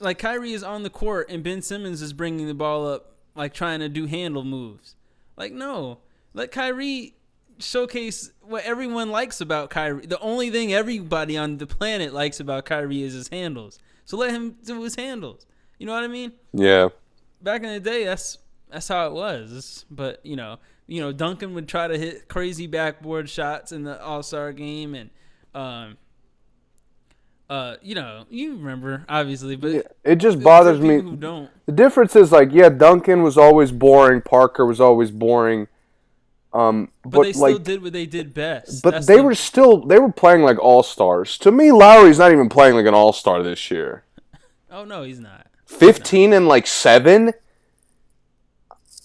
Like Kyrie is on the court and Ben Simmons is bringing the ball up like trying to do handle moves. Like no, let Kyrie showcase what everyone likes about Kyrie. The only thing everybody on the planet likes about Kyrie is his handles. So let him do his handles. You know what I mean? Yeah. back in the day, that's that's how it was. But you know, you know, Duncan would try to hit crazy backboard shots in the All Star game, and um, uh, you know, you remember obviously, but Yeah, It just bothers me. who don't. The difference is like, yeah, Duncan was always boring. Parker was always boring. Um, But, but, they still like, did what they did best. but That's they the- were still they were playing like all stars. To me, Lowry's not even playing like an all star this year. Oh no, he's not. Fifteen and like seven.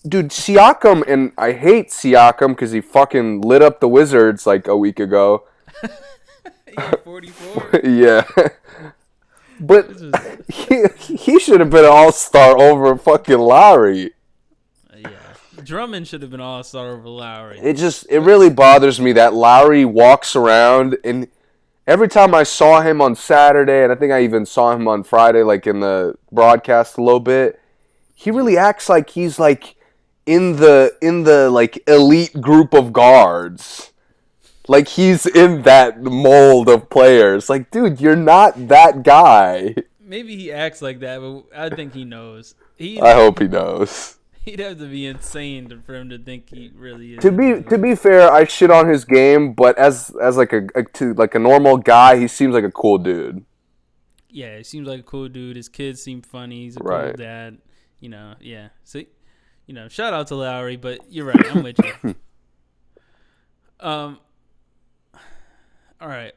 Dude, Siakam and I hate Siakam because he fucking lit up the Wizards like a week ago. 44. yeah, but he, he should have been an all star over fucking Lowry. Drummond should have been All Star over Lowry. It just it really bothers me that Lowry walks around and every time I saw him on Saturday and I think I even saw him on Friday like in the broadcast a little bit, he really acts like he's like in the in the like elite group of guards. Like he's in that mold of players. Like dude, you're not that guy. Maybe he acts like that, but I think he knows. He I hope he knows. he'd have to be insane to, for him to think he really is. to be to be fair, I shit on his game, but as as like a, a to like a normal guy, he seems like a cool dude. yeah, he seems like a cool dude. His kids seem funny. He's a Right. cool dad. You know, yeah. So, you know, shout out to Lowry, but you're right. I'm with you. um. All right.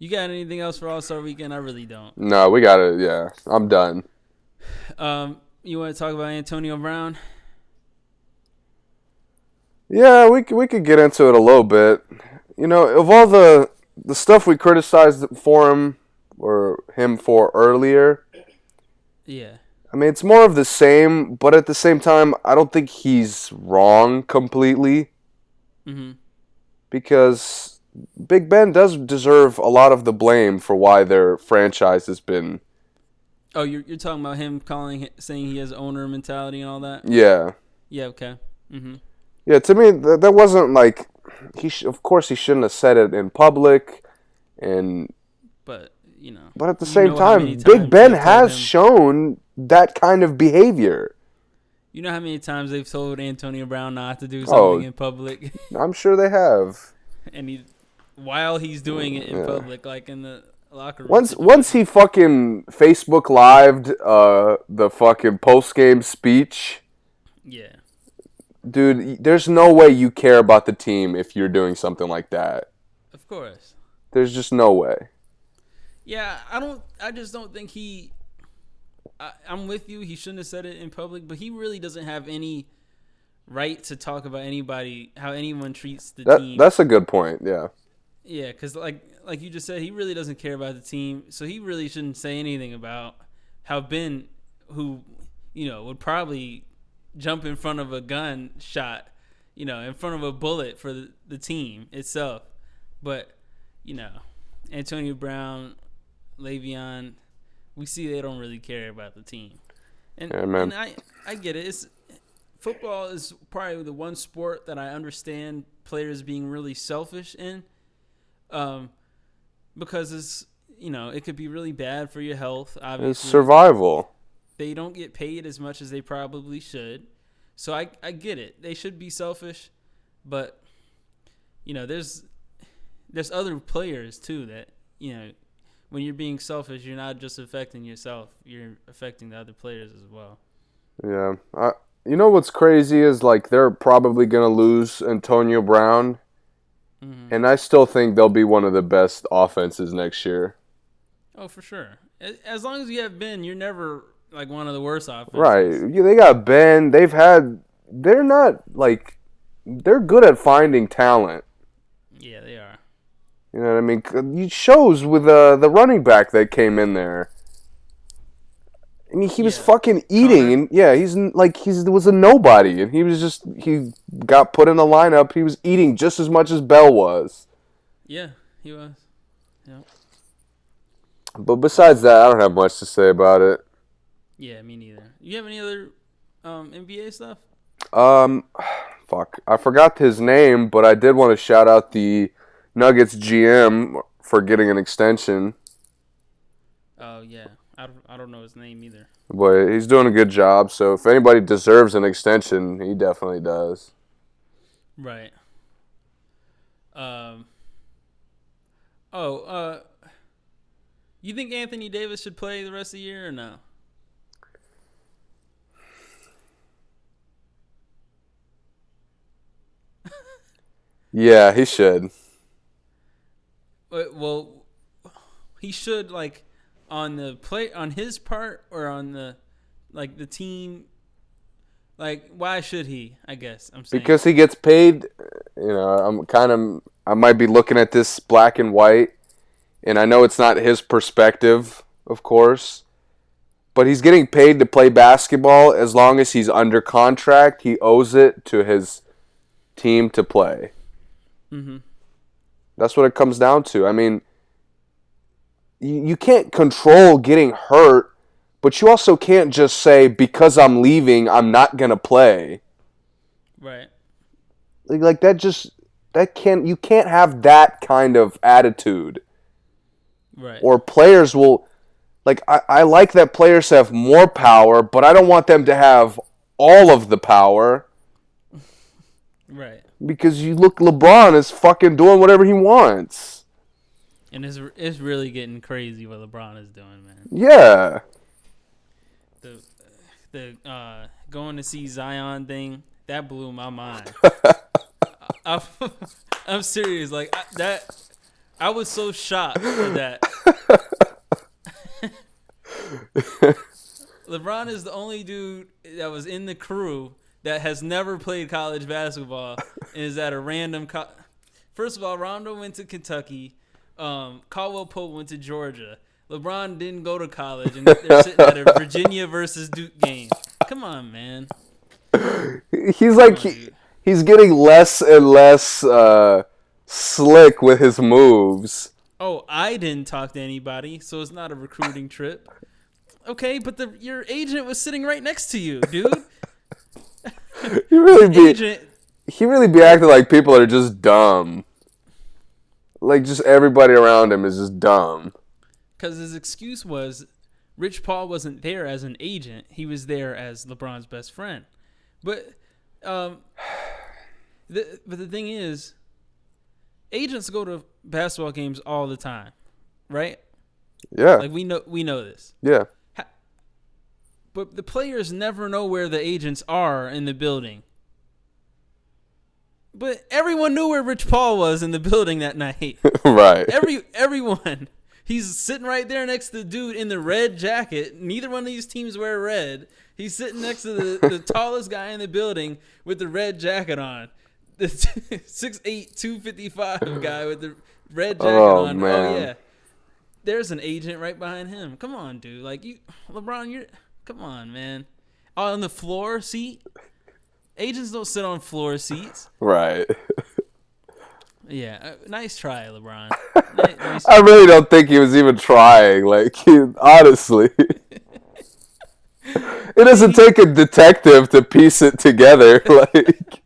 You got anything else for All Star Weekend? I really don't. No, we got it. Yeah, I'm done. Um, you want to talk about Antonio Brown? Yeah, we we could get into it a little bit. You know, of all the the stuff we criticized for him or him for earlier, Yeah. I mean, it's more of the same. But at the same time, I don't think he's wrong completely Mm-hmm. because Big Ben does deserve a lot of the blame for why their franchise has been. Oh, you're you're talking about him calling, saying he has owner mentality and all that. Yeah, Yeah. Okay. Mm-hmm. yeah. To me, th- that wasn't like he. Sh- of course, he shouldn't have said it in public, and But you know. But at the same time, Big Ben has him- shown that kind of behavior. You know how many times they've told Antonio Brown not to do Oh. something in public, I'm sure they have. and he, while he's doing it in Yeah. public, like in the locker room. Once once he fucking Facebook lived uh the fucking post game speech, yeah, dude, there's no way you care about the team if you're doing something like that. of course. There's just no way. Yeah, I don't. I just don't think he. I, I'm with you. He shouldn't have said it in public, but he really doesn't have any right to talk about anybody, how anyone treats the That team. that's a good point. Yeah. Yeah, because like like you just said, he really doesn't care about the team, so he really shouldn't say anything about how Ben, who you know would probably jump in front of a gun shot, you know, in front of a bullet for the, the team itself, but you know, Antonio Brown, Le'Veon, we see they don't really care about the team, and, Yeah, and I I get it. It's football is probably the one sport that I understand players being really selfish in, um, because it's you know it could be really bad for your health. It's survival. they don't get paid as much as they probably should. So I I get it. They should be selfish, but you know there's there's other players too that you know when you're being selfish, you're not just affecting yourself. You're affecting the other players as well. Yeah. I, you know what's crazy is like they're probably gonna lose Antonio Brown, Mhm. and I still think they'll be one of the best offenses next year. Oh, for sure. As long as you have Ben, you're never like one of the worst offenses. Right. Yeah, they got Ben. They've had. They're not like. They're good at finding talent. Yeah, they are. You know what I mean? It shows with uh, the running back that came in there. I mean, he was Yeah. fucking eating, Conner? and yeah, he's like he's was a nobody, and he was just he got put in the lineup. He was eating just as much as Bell was. Yeah, he was. But besides that, I don't have much to say about it. Yeah, me neither. You have any other um, NBA stuff? Um, fuck, I forgot his name, but I did want to shout out the Nuggets GM for getting an extension. Oh yeah, I don't, I don't know his name either. But he's doing a good job. So if anybody deserves an extension, he definitely does. Right. Um. Oh, uh, you think Anthony Davis should play the rest of the year or no? Yeah, he should. Well, he should like on the play on his part or on the like the team. Like, why should he? I guess I'm saying Because he gets paid, you know, I'm kind of I might be looking at this black and white and I know it's not his perspective, of course. But he's getting paid to play basketball as long as he's under contract, he owes it to his team to play. Mhm. That's what it comes down to. I mean, you, you can't control getting hurt, but you also can't just say because I'm leaving, I'm not going to play right. like, like that just that can't you can't have that kind of attitude Right. or players will like I, I like that players have more power but i don't want them to have all of the power right. because you look lebron is fucking doing whatever he wants And it's it's really getting crazy what LeBron is doing, man. yeah The the uh, going to see Zion thing that blew my mind. I, I'm serious, like I, that. I was so shocked at that. LeBron is the only dude that was in the crew that has never played college basketball and is at a random. Co- First of all, Rondo went to Kentucky. Um, Caldwell Pope went to Georgia. LeBron didn't go to college, and they're sitting at a Virginia versus Duke game. Come on, man. he's like on, he, he's getting less and less uh slick with his moves Oh, I didn't talk to anybody, so it's not a recruiting trip. Okay, but the your agent was sitting right next to you, dude. he really be agent. he really be acting like people are just dumb like just everybody around him is just dumb Because his excuse was Rich Paul wasn't there as an agent; he was there as LeBron's best friend. But, um, the but the thing is, agents go to basketball games all the time, right? Yeah. Like we know we know this. yeah. But the players never know where the agents are in the building. But everyone knew where Rich Paul was in the building that night. right. Every everyone. He's sitting right there next to the dude in the red jacket. Neither one of these teams wear red. He's sitting next to the, the tallest guy in the building with the red jacket on. The 6'8", 255 guy with the red jacket Oh, on. Oh, man. Oh yeah. There's an agent right behind him. Come on, dude. Like you LeBron, you're come on, man. On the floor seat? Agents don't sit on floor seats. right. Yeah, uh, nice try, LeBron. Ni- nice I really don't think he was even trying. Like, he, honestly, it doesn't take a detective to piece it together. Like,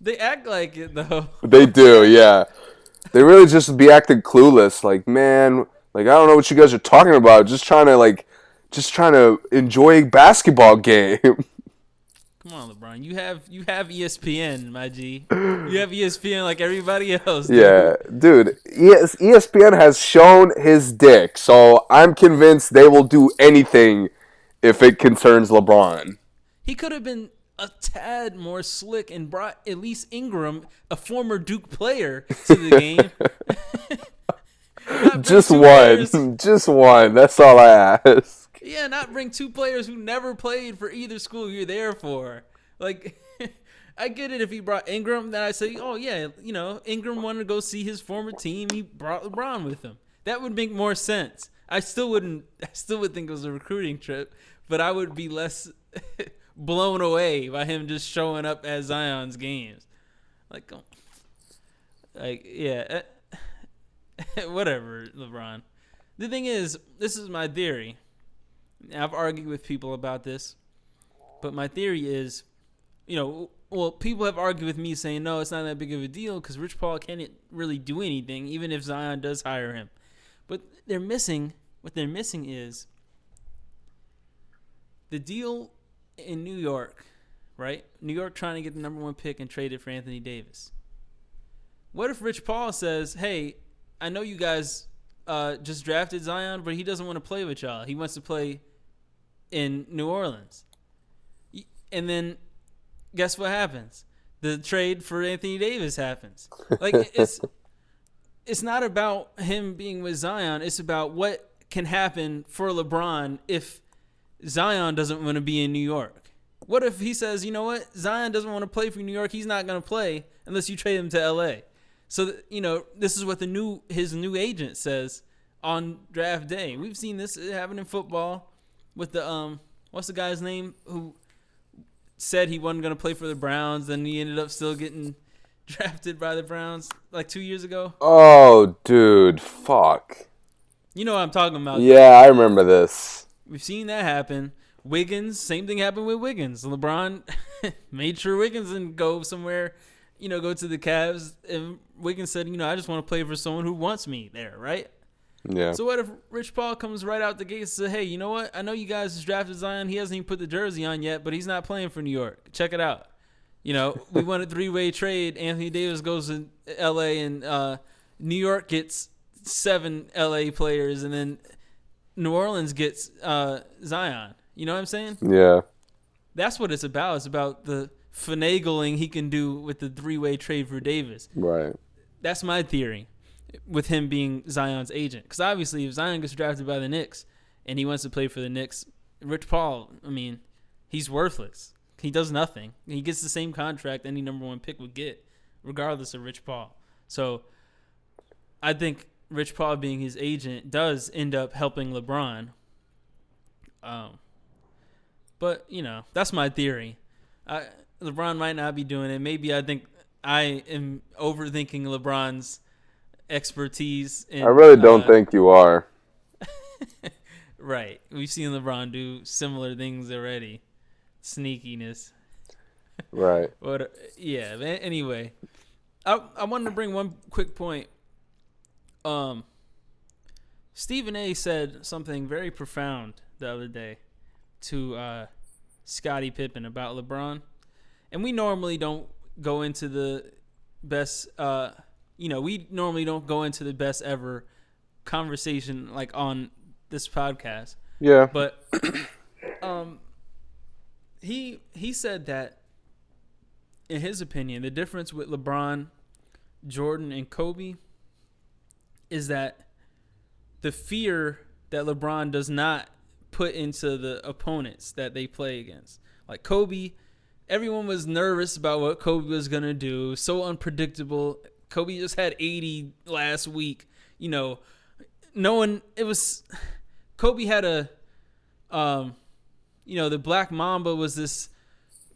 They act like it though. they do, yeah. They really just be acting clueless. Like, man, like I don't know what you guys are talking about. Just trying to like, just trying to enjoy a basketball game. Come on, LeBron. You have you have ESPN, my G. You have ESPN like everybody else. dude. Yeah, dude. ES- ESPN has shown his dick, so I'm convinced they will do anything if it concerns LeBron. He could have been a tad more slick and brought at least Ingram, a former Duke player, to the game. Just one, just one. That's all I ask. Yeah, not bring two players who never played for either school you're there for. Like, I get it if he brought Ingram, then I say, oh yeah, you know, Ingram wanted to go see his former team. He brought LeBron with him. That would make more sense. I still wouldn't. I still would think it was a recruiting trip, but I would be less blown away by him just showing up at Zion's games. Like, like yeah, eh, whatever, LeBron. The thing is, this is my theory. I've argued with people about this, but my theory is, you know, well, people have argued with me saying no, it's not that big of a deal because Rich Paul can't really do anything, even if Zion does hire him. But they're missing. What they're missing is the deal in New York, right? New York trying to get the number one pick and trade it for Anthony Davis. What if Rich Paul says, "Hey, I know you guys uh, just drafted Zion, but he doesn't want to play with y'all. He wants to play in New Orleans." And then, guess what happens? The trade for Anthony Davis happens. Like it's it's not about him being with Zion. It's about what can happen for LeBron if Zion doesn't want to be in New York. What if he says, you know what, Zion doesn't want to play for New York. He's not going to play unless you trade him to LA. So th- you know, this is what the new his new agent says on draft day. We've seen this happen in football with the um, what's the guy's name who said he wasn't going to play for the Browns, then he ended up still getting drafted by the Browns like two years ago. Oh, dude, fuck. You know what I'm talking about. Yeah, I remember this. We've seen that happen. Wiggins, same thing happened with Wiggins. LeBron made sure Wiggins didn't go somewhere, you know, go to the Cavs. And Wiggins said, you know, I just want to play for someone who wants me there, right? Yeah. So what if Rich Paul comes right out the gate and says, hey, you know what? I know you guys drafted Zion. He hasn't even put the jersey on yet, but he's not playing for New York. Check it out. You know, we want a three way trade. Anthony Davis goes to L.A. and uh, New York gets seven L.A. players, and then New Orleans gets uh, Zion. You know what I'm saying? yeah. That's what it's about. It's about the finagling he can do with the three way trade for Davis. Right. That's my theory with him being Zion's agent. Because obviously, if Zion gets drafted by the Knicks and he wants to play for the Knicks, Rich Paul, I mean, he's worthless. He does nothing. He gets the same contract any number one pick would get, regardless of Rich Paul. So I think Rich Paul being his agent does end up helping LeBron. Um, but you know that's my theory. I, LeBron might not be doing it. Maybe I think I am overthinking LeBron's expertise. In, I really don't uh, think you are. Right, we've seen LeBron do similar things already. Sneakiness. Right. But yeah. but Anyway, I I wanted to bring one quick point. Um, Stephen A. said something very profound the other day to uh, Scottie Pippen about LeBron, and we normally don't go into the best. Uh, you know, we normally don't go into the best ever conversation like on this podcast. Yeah. But um, he he said that in his opinion, the difference with LeBron, Jordan, and Kobe is that the fear that LeBron does not put into the opponents that they play against. Like Kobe, everyone was nervous about what Kobe was gonna do. So unpredictable. Kobe just had 80 last week. You know, no one. It was Kobe had a, um, you know, the Black Mamba was this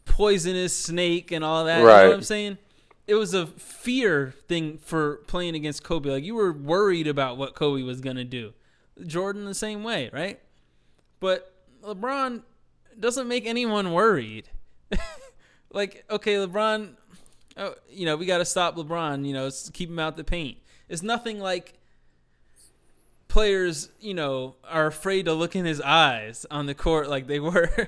poisonous snake and all that. You know Right. what I'm saying? It was a fear thing for playing against Kobe. Like you were worried about what Kobe was gonna do. Jordan the same way, right? But LeBron doesn't make anyone worried. like, okay, LeBron, oh, you know, we got to stop LeBron. You know, keep him out the paint. It's nothing like players, you know, are afraid to look in his eyes on the court like they were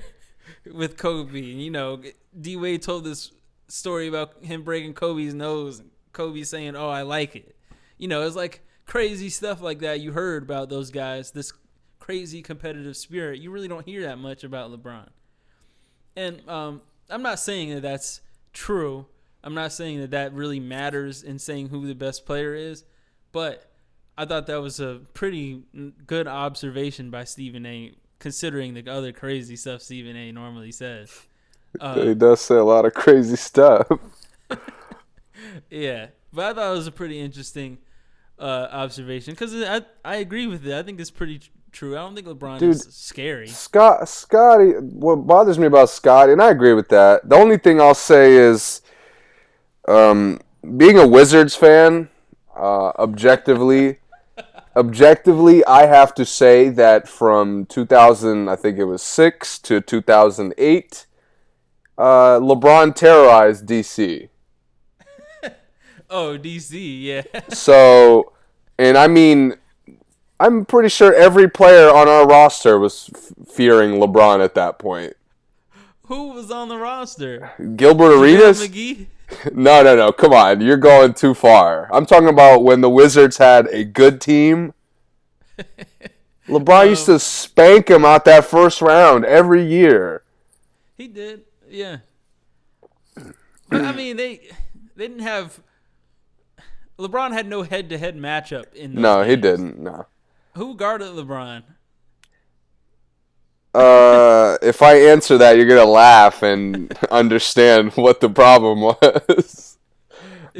with Kobe. You know, D Wade told this story about him breaking Kobe's nose and Kobe saying, "Oh, I like it." You know, it's like crazy stuff like that you heard about those guys. This crazy competitive spirit. You really don't hear that much about LeBron. And um, I'm not saying that that's true. I'm not saying that that really matters in saying who the best player is, but I thought that was a pretty good observation by Stephen A. Considering the other crazy stuff Stephen A. normally says. Uh, he does say a lot of crazy stuff. yeah, but I thought it was a pretty interesting uh, observation because I I agree with it. I think it's pretty tr- true. I don't think LeBron Dude. is scary. Scott, Scottie, what bothers me about Scottie, and I agree with that. The only thing I'll say is, um, being a Wizards fan, uh, objectively, objectively, I have to say that from 2000, I think it was six to 2008, uh, LeBron terrorized DC. Oh, DC, yeah. So, and I mean, I'm pretty sure every player on our roster was f- fearing LeBron at that point. Who was on the roster? Gilbert Arenas? McGee. No, no, no. Come on. You're going too far. I'm talking about when the Wizards had a good team. LeBron used to um, spank him out that first round every year. He did, yeah. But I mean, they they didn't have. LeBron had no head-to-head matchup in. No, he didn't. No. Who guarded LeBron? Uh, if I answer that, you're gonna laugh and understand what the problem was.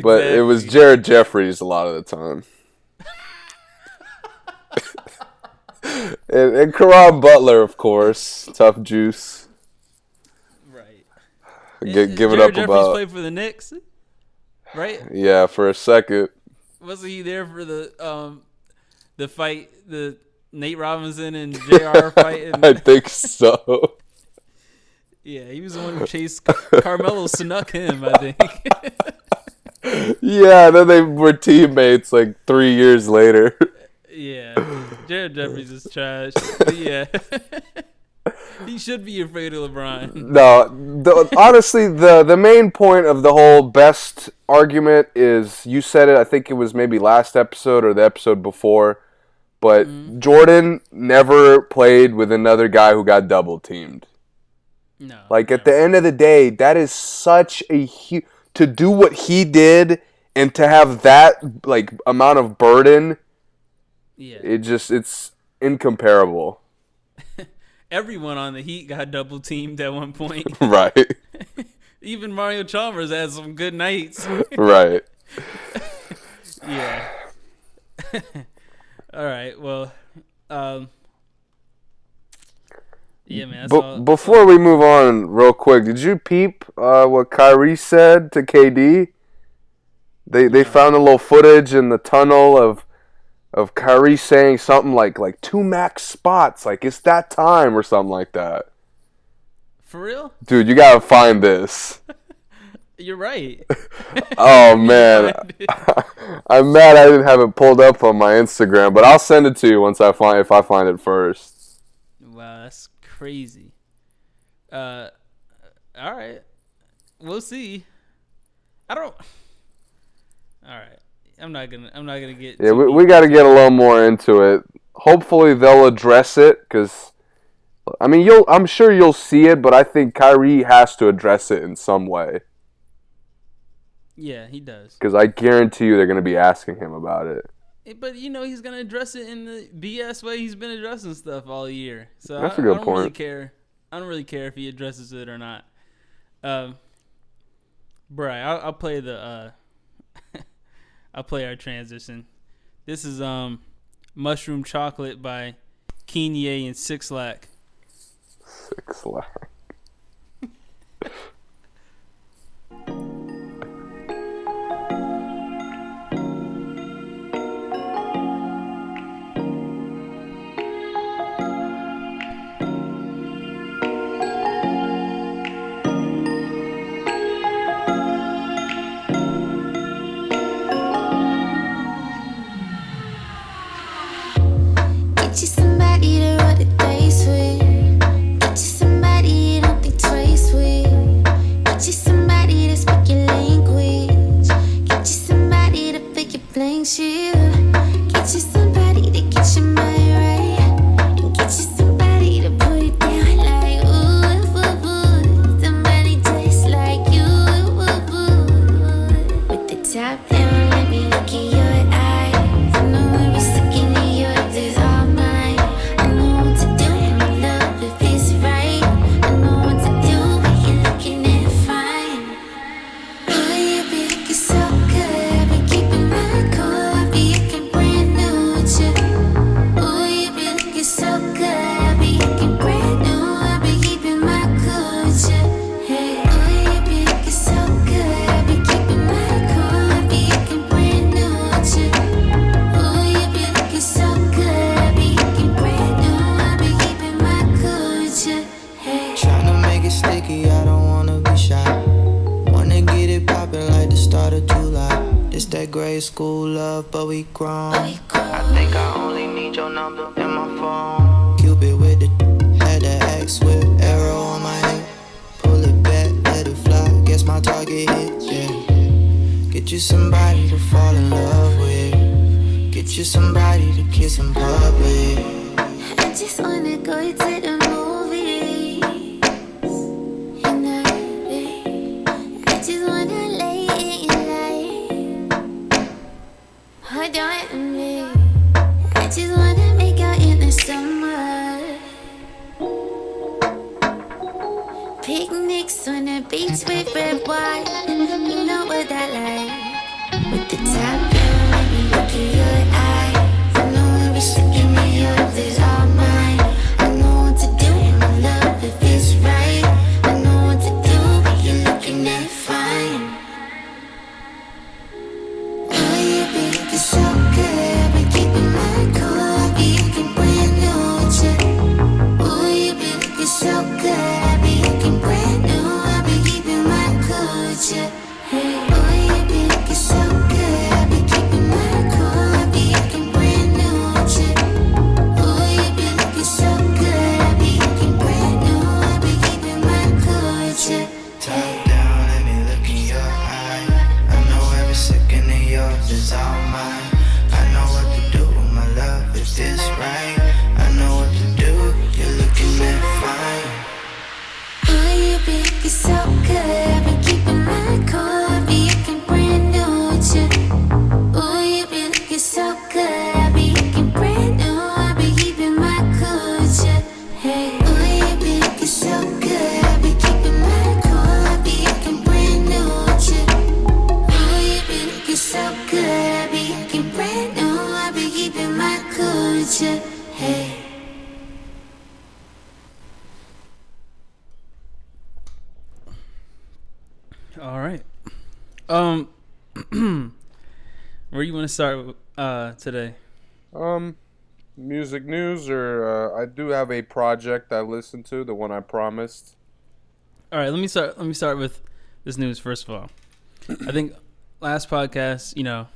But it was Jared Jeffries a lot of the time. and, and Caron Butler, of course. Tough juice. right. Get, give it Jared up Jeffries about. played for the Knicks, right? Yeah, for a second. Wasn't he there for the um the fight, the Nate Robinson and J.R. fighting? I think so. yeah, he was the one who chased Carmelo snuck him. I think. Yeah, then they were teammates like three years later. yeah, Jared Jeffries is trash. Yeah, he should be afraid of LeBron. No, the, honestly, the the main point of the whole best argument is you said it. I think it was maybe last episode or the episode before, but mm-hmm. Jordan never played with another guy who got double teamed. No, Like at the end of the day, that is such a huge to do what he did and to have that like amount of burden. yeah, It just it's incomparable. everyone on the Heat got double teamed at one point. right, Even Mario Chalmers had some good nights. right. Yeah. All right. Well, um, yeah, man. That's But all, before we move on, real quick, did you peep uh, what Kyrie said to KD? They they found a little footage in the tunnel of of Kyrie saying something like like two max spots, like it's that time or something like that. for real? Dude, you gotta find this. You're right. oh man, I'm mad I didn't have it pulled up on my Instagram, but I'll send it to you once I find if I find it first. Wow, that's crazy. Uh, all right, we'll see. I don't. All right, I'm not gonna. I'm not gonna get. Yeah, we, we got to get a little more into it. Hopefully they'll address it because. I mean, you'll. I'm sure you'll see it, but I think Kyrie has to address it in some way. Yeah, he does. Because I guarantee you, they're going to be asking him about it. Eh, but you know, he's going to address it in the BS way he's been addressing stuff all year. So that's I, a good I don't point. Really care. I don't really care if he addresses it or not. Um, Bry, I'll, I'll, play the. Uh, I'll play our transition. This is um, mushroom chocolate by Kanye and Six Lack. Six Lack. start uh, today? Um, music news, or uh, I do have a project I listened to, the one I promised. All right, let me start. Let me start with this news first of all. I think last podcast, you know,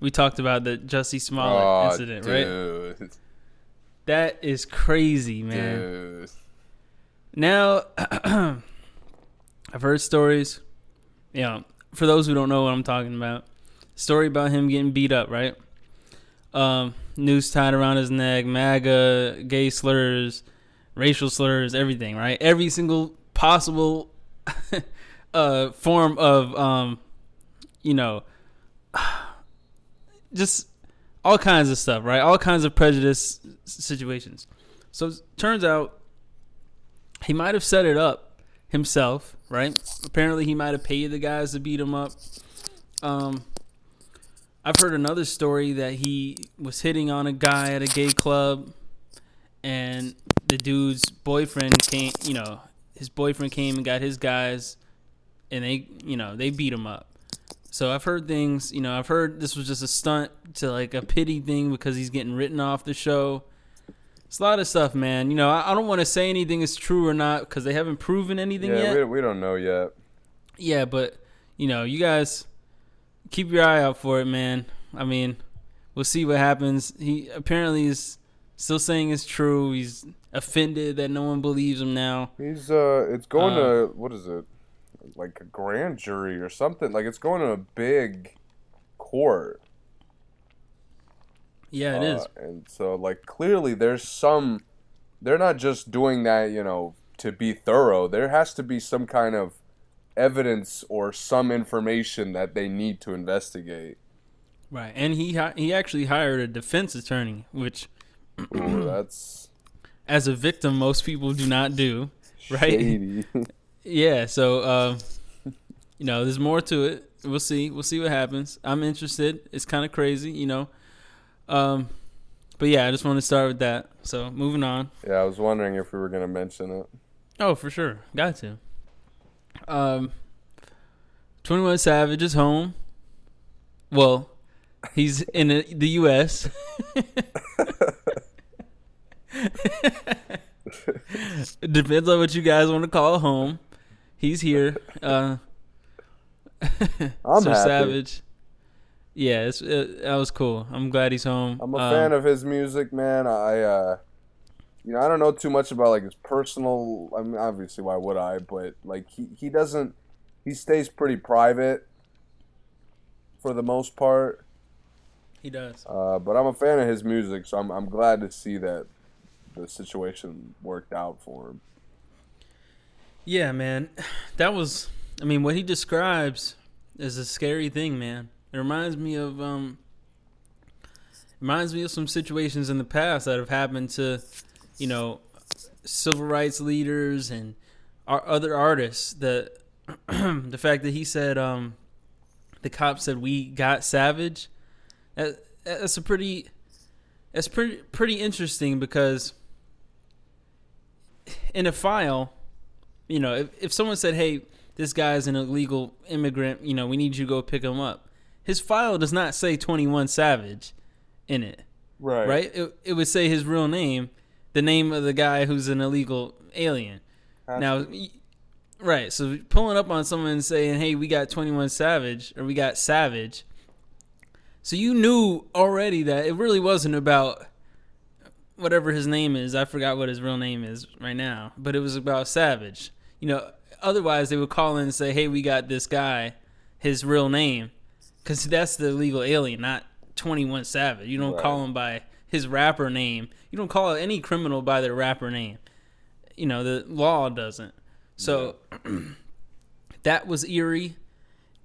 we talked about the Jussie Smollett oh, incident, dude. right? That is crazy, man. Dude. Now, I've heard stories. You know, for those who don't know what I'm talking about, story about him getting beat up, right? Um, noose tied around his neck, MAGA, gay slurs, racial slurs, everything, right? Every single possible uh, form of, um, you know, just all kinds of stuff, right? All kinds of prejudice situations. So turns out he might have set it up himself, right? Apparently, he might have paid the guys to beat him up. Um, I've heard another story that he was hitting on a guy at a gay club, and the dude's boyfriend came. You know, his boyfriend came and got his guys, and they, you know, they beat him up. So I've heard things. You know, I've heard this was just a stunt to like a pity thing because he's getting written off the show. It's a lot of stuff, man. You know, I, I don't want to say anything is true or not because they haven't proven anything Yeah, yet. we, we don't know yet. Yeah, but you know, you guys keep your eye out for it, man. I mean, we'll see what happens. He apparently is still saying it's true. He's offended that no one believes him now. He's uh, it's going Uh, to what is it, like a grand jury or something? Like it's going to a big court. Yeah, it is. Uh, and so like clearly there's some. They're not just doing that, you know, to be thorough. There has to be some kind of evidence or some information that they need to investigate. Right, and he hi- he actually hired a defense attorney, which, Ooh, that's as a victim, most people do not do. Right? Yeah, so uh, you know, there's more to it. We'll see. We'll see what happens. I'm interested. It's kind of crazy, you know. Um, but yeah, I just want to start with that. So moving on. yeah, I was wondering if we were gonna mention it. Oh, for sure, got to. Um, Twenty One Savage is home. Well, he's in the the U.S. it depends on what you guys want to call home. He's here. Uh, I'm so happy. Savage. Yeah, it's, it, that was cool. I'm glad he's home. I'm a Um, fan of his music, man. I, uh, you know, I don't know too much about like his personal. I mean, obviously, why would I? But like, he he doesn't. He stays pretty private for the most part. He does. Uh, but I'm a fan of his music, so I'm I'm glad to see that the situation worked out for him. Yeah, man. That was I mean, what he describes is a scary thing, man. It reminds me of um reminds me of some situations in the past that have happened to, you know, civil rights leaders and our other artists. The the fact that he said um the cop said we got savage that, that's a pretty that's pretty pretty interesting because in a file you know, if, if someone said, "Hey, this guy's an illegal immigrant," you know, we need you to go pick him up. His file does not say 21 Savage in it, Right. right? It, it would say his real name, the name of the guy who's an illegal alien. Now, y- right, so pulling up on someone and saying, "Hey, we got 21 Savage or we got Savage." So you knew already that it really wasn't about whatever his name is. I forgot what his real name is right now, but it was about Savage. You know, otherwise they would call in and say, "Hey, we got this guy, his real name," because that's the illegal alien, not Twenty One Savage. You don't Right. call him by his rapper name. You don't call any criminal by their rapper name. You know, the law doesn't. So that was eerie,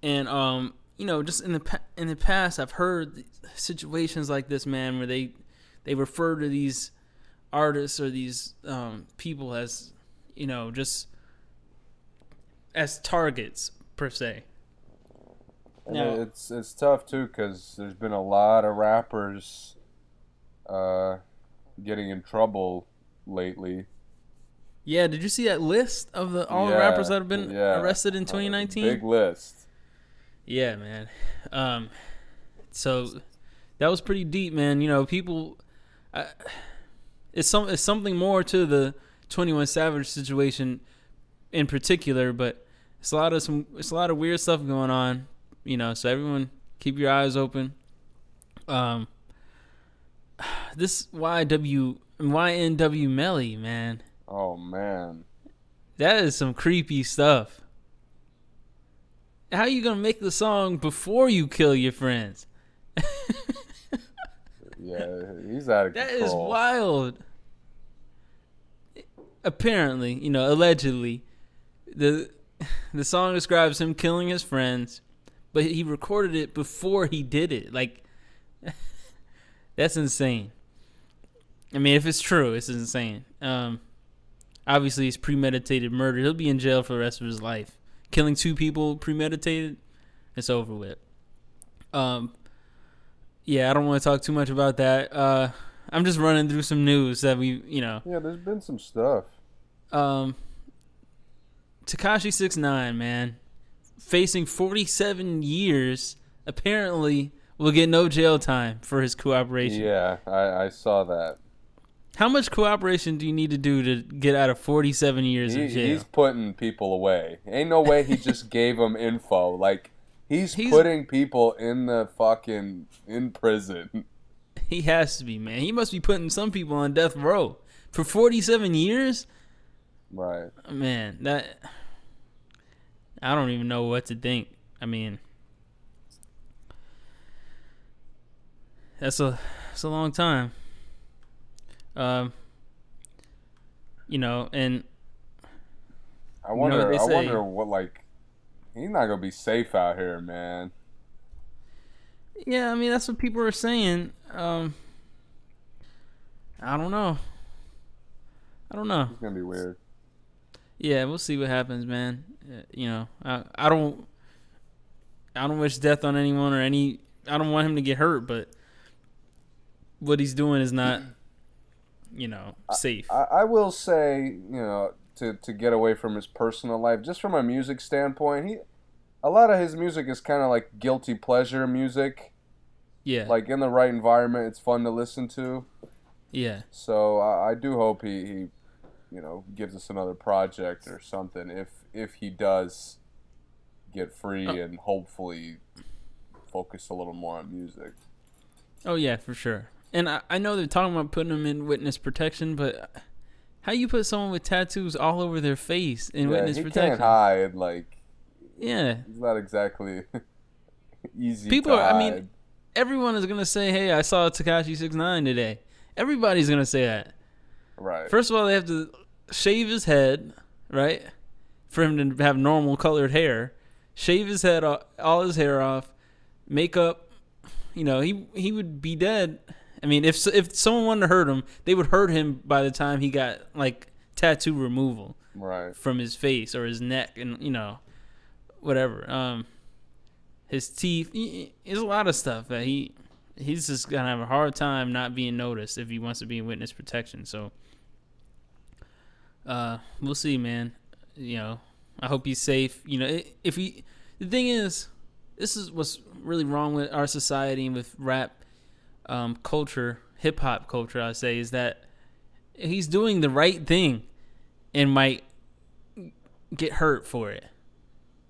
and um, you know, just in the in the past, I've heard situations like this, man, where they they refer to these artists or these um, people as you know just as targets per se. And No. it's it's tough too because there's been a lot of rappers uh, getting in trouble lately. Yeah, did you see that list of the all the Yeah, rappers that have been yeah. arrested in Uh, 2019? Big list. Yeah, man. Um, so that was pretty deep, man. You know, people. I, it's some. It's something more to the Twenty One Savage situation, in particular. But it's a lot of some it's a lot of weird stuff going on, you know. So everyone, keep your eyes open. Um, this YW YNW Melly man, Oh man. that is some creepy stuff. How are you gonna make the song before you kill your friends? Yeah, he's out of That control. is wild. Apparently, you know, allegedly, the the song describes him killing his friends, but he recorded it before he did it. Like that's insane. I mean, if it's true, it's insane. Um obviously it's premeditated murder. He'll be in jail for the rest of his life. Killing two people premeditated, it's over with. Um yeah, I don't want to talk too much about that. Uh, I'm just running through some news that we, you know, Yeah, there's been some stuff. um, Tekashi Six Nine, man, facing 47 years. Apparently, will get no jail time for his cooperation. Yeah, I, I saw that. How much cooperation do you need to do to get out of 47 years He, of jail? he's putting people away. Ain't no way he just gave them info. Like he's, He's- putting people in the fucking in prison. He has to be, man. He must be putting some people on death row for 47 years. Right. Man, that I don't even know what to think. I mean, that's a that's a long time. Um, you know, and I know wonder. what they I say? wonder what like. He's not gonna be safe out here, man. yeah, I mean that's what people are saying. Um, I don't know. I don't know. It's gonna be weird. Yeah, we'll see what happens, man. Uh, You know, I I don't I don't wish death on anyone or any. I don't want him to get hurt, but what he's doing is not, you know, safe. I, I will say, you know, to to get away from his personal life, just from a music standpoint, he a lot of his music is kind of like guilty pleasure music. yeah, Like in the right environment, it's fun to listen to. yeah, So I, I do hope he, he, you know, gives us another project or something. If if he does get free Oh. and hopefully focus a little more on music. oh yeah, for sure. And I, I know they're talking about putting him in witness protection, but how you put someone with tattoos all over their face in yeah, witness he protection? can't hide. Like Yeah, It's not exactly easy. People to are- I mean, everyone is gonna say, "Hey, I saw Tekashi Six Nine today." Everybody's gonna say that. right. First of all, they have to shave his head, right? For him to have normal colored hair. Shave his head off, all his hair off, makeup. You know, he he would be dead. I mean, if if someone wanted to hurt him, they would hurt him by the time he got like tattoo removal right. from his face or his neck, and you know, whatever. Um, his teeth. he- There's a lot of stuff that he he's just gonna have a hard time not being noticed if he wants to be in witness protection. So, uh, we'll see, man. You know, I hope he's safe. You know, if he, the thing is, this is what's really wrong with our society and with rap um, culture, hip hop culture. I say is that he's doing the right thing and might get hurt for it.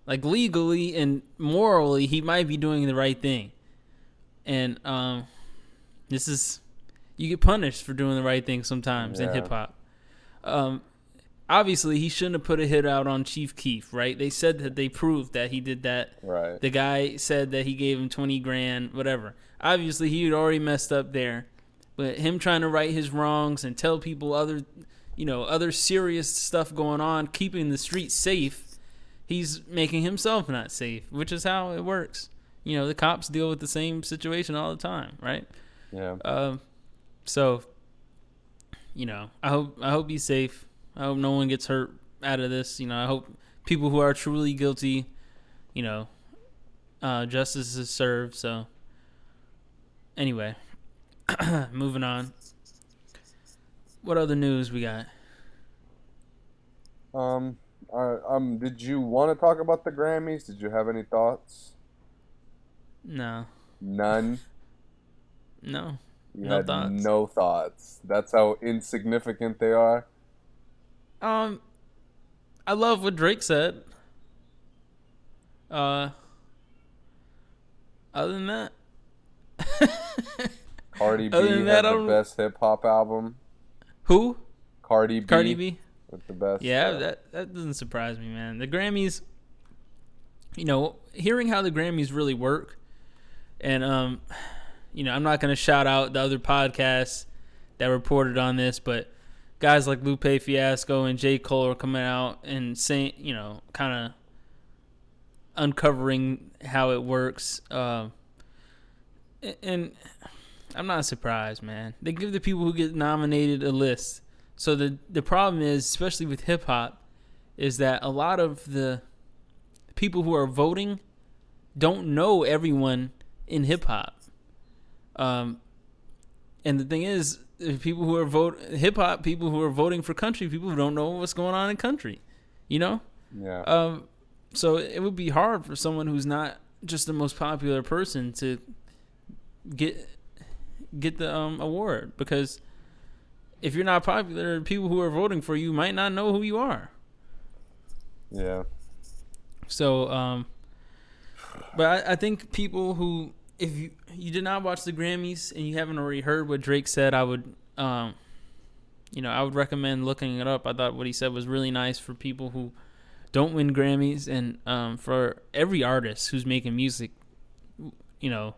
Like legally and morally, he might be doing the right thing. And um, this is you get punished for doing the right thing sometimes in hip hop. Um, obviously, he shouldn't have put a hit out on Chief Keef, right? They said that they proved that he did that. Right. The guy said that he gave him twenty grand, whatever. Obviously, he had already messed up there, but him trying to right his wrongs and tell people other, you know, other serious stuff going on, keeping the streets safe, he's making himself not safe, which is how it works. You know, the cops deal with the same situation all the time, right? Yeah. Um, so, you know, I hope I hope he's safe. I hope no one gets hurt out of this. You know, I hope people who are truly guilty, you know, uh, justice is served. So, anyway, moving on. What other news we got? Um. Uh, um. Did you want to talk about the Grammys? Did you have any thoughts? No, None. no. You No had thoughts. no thoughts. That's how insignificant they are. Um, I love what Drake said. Uh, other than that, Cardi B had that, the best hip hop album. who? Cardi B. Cardi B. with the best. Yeah, uh, that that doesn't surprise me, man. The Grammys, you know, hearing how the Grammys really work, and um, you know, I'm not gonna shout out the other podcasts that reported on this, but guys like Lupe Fiasco and J Cole are coming out and saying, you know, kind of uncovering how it works. Um, a- and I'm not surprised, man. They give the people who get nominated a list. So the the problem is, especially with hip hop, is that a lot of the people who are voting don't know everyone in hip hop. Um, and the thing is, people who are vote hip hop people who are voting for country people who don't know what's going on in country, you know. yeah. Um, so it would be hard for someone who's not just the most popular person to get get the um, award because if you're not popular, people who are voting for you might not know who you are. yeah. So, um, but I, I think people who, if you you did not watch the Grammys and you haven't already heard what Drake said, I would, um, you know, I would recommend looking it up. I thought what he said was really nice for people who don't win Grammys and um, for every artist who's making music. You know,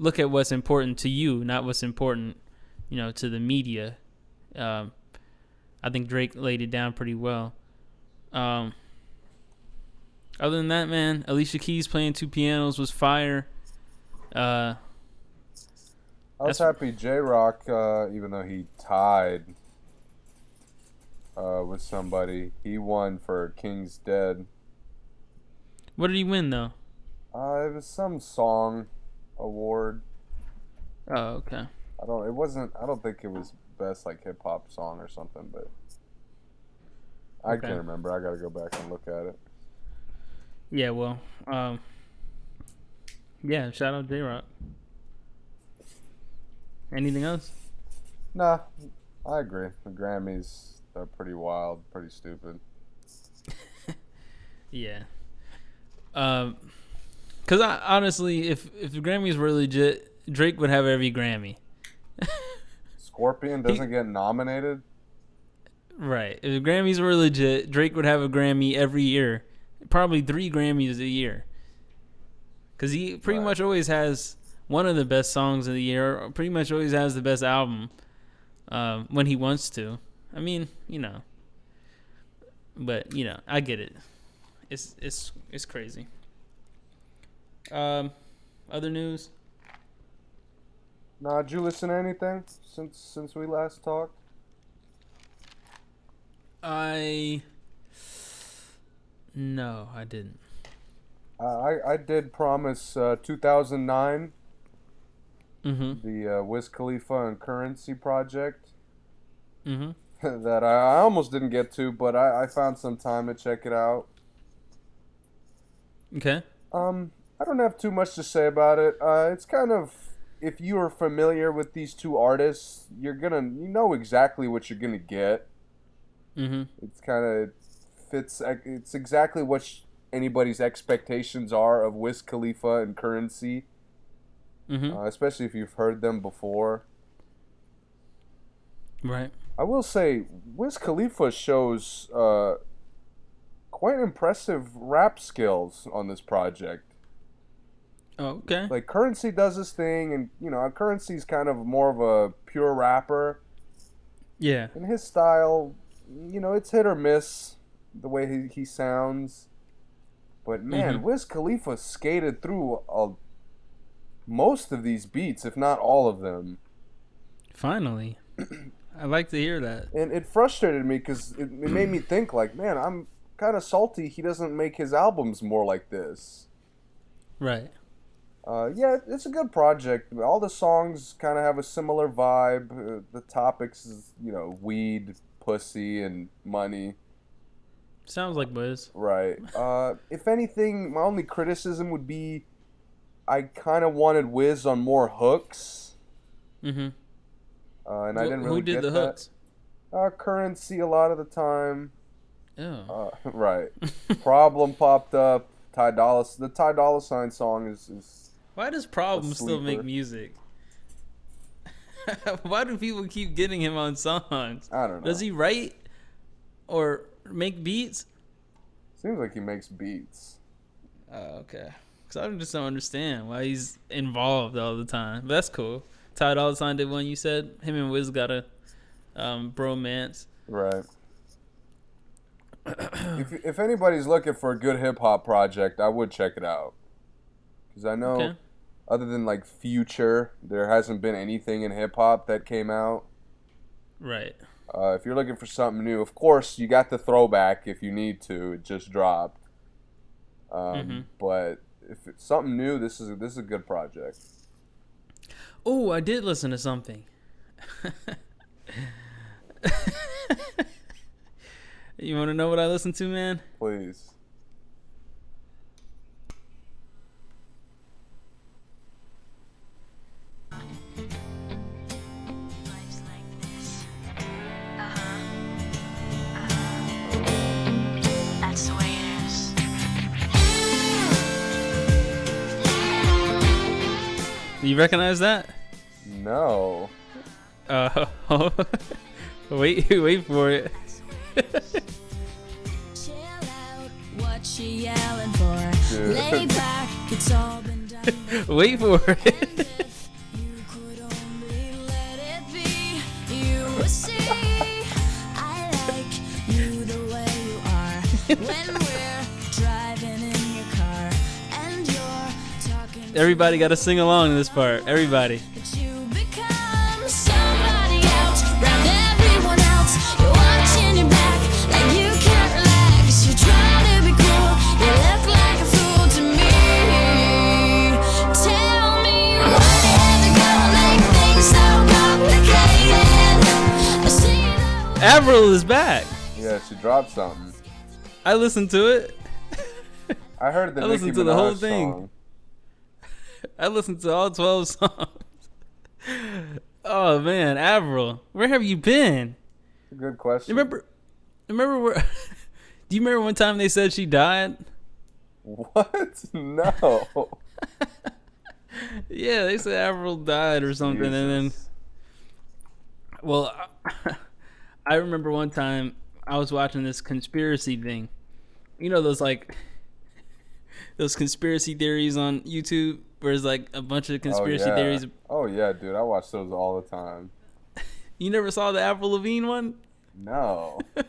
look at what's important to you, not what's important, you know, to the media. Um, I think Drake laid it down pretty well. Um, other than that, man, Alicia Keys playing two pianos was fire. Uh, I was happy Jay Rock, uh, even though he tied uh, with somebody, he won for King's Dead. what did he win though? Uh, it was some song award. Oh, okay. I don't. It wasn't. I don't think it was best like hip hop song or something, but I Okay. can't remember. I gotta go back and look at it. Yeah, well, um, yeah. Shout out Jay Rock. Anything else? Nah, I agree. The Grammys are pretty wild, pretty stupid. Yeah. Um, cause I honestly, if if the Grammys were legit, Drake would have every Grammy. Scorpion doesn't get nominated. Right. If the Grammys were legit, Drake would have a Grammy every year. Probably three Grammys a year. Because he pretty Right. much always has one of the best songs of the year, or pretty much always has the best album um, when he wants to. I mean, you know. But, you know, I get it. It's it's it's crazy. Um, other news? Nah, did you listen to anything since since we last talked? I no, I didn't. Uh, I I did promise uh, 2009 Mm-hmm. the uh, Wiz Khalifa and Curren$y project Mm-hmm. that I, I almost didn't get to, but I, I found some time to check it out. Okay. Um, I don't have too much to say about it. Uh, it's kind of if you are familiar with these two artists, you're gonna you know exactly what you're gonna get. Mm-hmm. It's kind of fits. It's exactly what sh- anybody's expectations are of Wiz Khalifa and Curren$y, Mm-hmm. uh, especially if you've heard them before. Right. I will say, Wiz Khalifa shows uh, quite impressive rap skills on this project. Oh, okay. Like Curren$y does this thing, and you know, Curren$y's kind of more of a pure rapper. Yeah. And his style, you know, it's hit or miss the way he, he sounds. But man, Mhm. Wiz Khalifa skated through a, most of these beats, if not all of them. Finally. I like to hear that. And it frustrated me because it, it made me think, like, man, I'm kind of salty he doesn't make his albums more like this. Right. Uh, yeah, it's a good project. All the songs kind of have a similar vibe. Uh, the topics is, you know, weed, pussy, and money. Sounds like Buzz. Right. Uh, if anything, my only criticism would be I kind of wanted Wiz on more hooks. Mm-hmm. Uh, and I didn't really Who did get the that. hooks? Uh, Curren$y a lot of the time. Oh. Uh, right. Problem popped up. Ty Dolla the Ty Dolla Sign song is, is Why does Problem still make music? Why do people keep getting him on songs? I don't know. Does he write or make beats? Seems like he makes beats. Oh, okay. Because I just don't understand why he's involved all the time. But that's cool. Ty Dolla Sign did one. You said him and Wiz got a um, bromance. Right. if if anybody's looking for a good hip hop project, I would check it out. Cuz I know Okay. Other than like Future, there hasn't been anything in hip hop that came out. Right. Uh, if you're looking for something new, of course you got the throwback if you need to. It just dropped. Um, Mhm. But if it's something new, this is a, this is a good project. Oh, I did listen to something. you want to know what I listened to, man? Please. You recognize that? No. Uh, wait, wait for it. Chill out, what you Everybody got to sing along in this part. Everybody. But you become somebody else, round everyone else. You're watching your back, like you can't relax. You're trying to be cool, you look like a fool to me. Tell me why you had to go make things so complicated. I see that Avril is back. Yeah, she dropped something. I listened to it. I heard the I Nicki listened to the whole thing. song. I listened to all 12 songs. Oh man, Avril, where have you been? Good question. Remember remember where Do you remember one time they said she died? What? No. Yeah, they said Avril died or something and then Well, I remember one time I was watching this conspiracy thing. You know those like those conspiracy theories on YouTube, where it's like a bunch of oh, conspiracy yeah. theories. Oh yeah, dude, I watch those all the time. You never saw the Avril Lavigne one? No.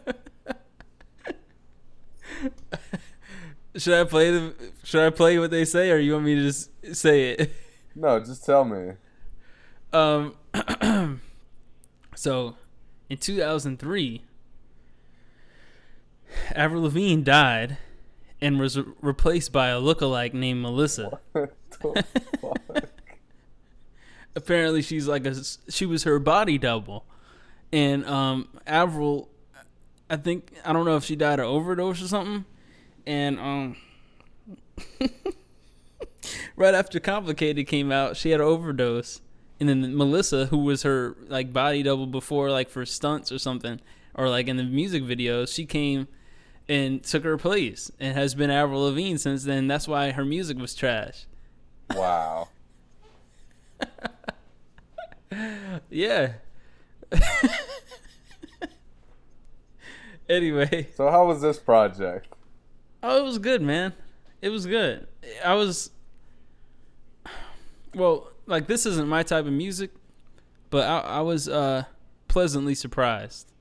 Should I play the? Should I play what they say, or you want me to just say it? No, just tell me. Um. so, in 2003, Avril Lavigne died and was re- replaced by a lookalike named Melissa. What? apparently she's like a she was her body double. And um avril i think i don't know if she died of overdose or something. And um right after complicated came out she had an overdose. And then melissa who was her like body double before like for stunts or something or like in the music videos she came and took her place. And has been avril lavigne since then. That's why her music was trash Wow. yeah anyway So how was this project? Oh, it was good, man. It was good. I was well, like this isn't my type of music, but I, I was uh pleasantly surprised.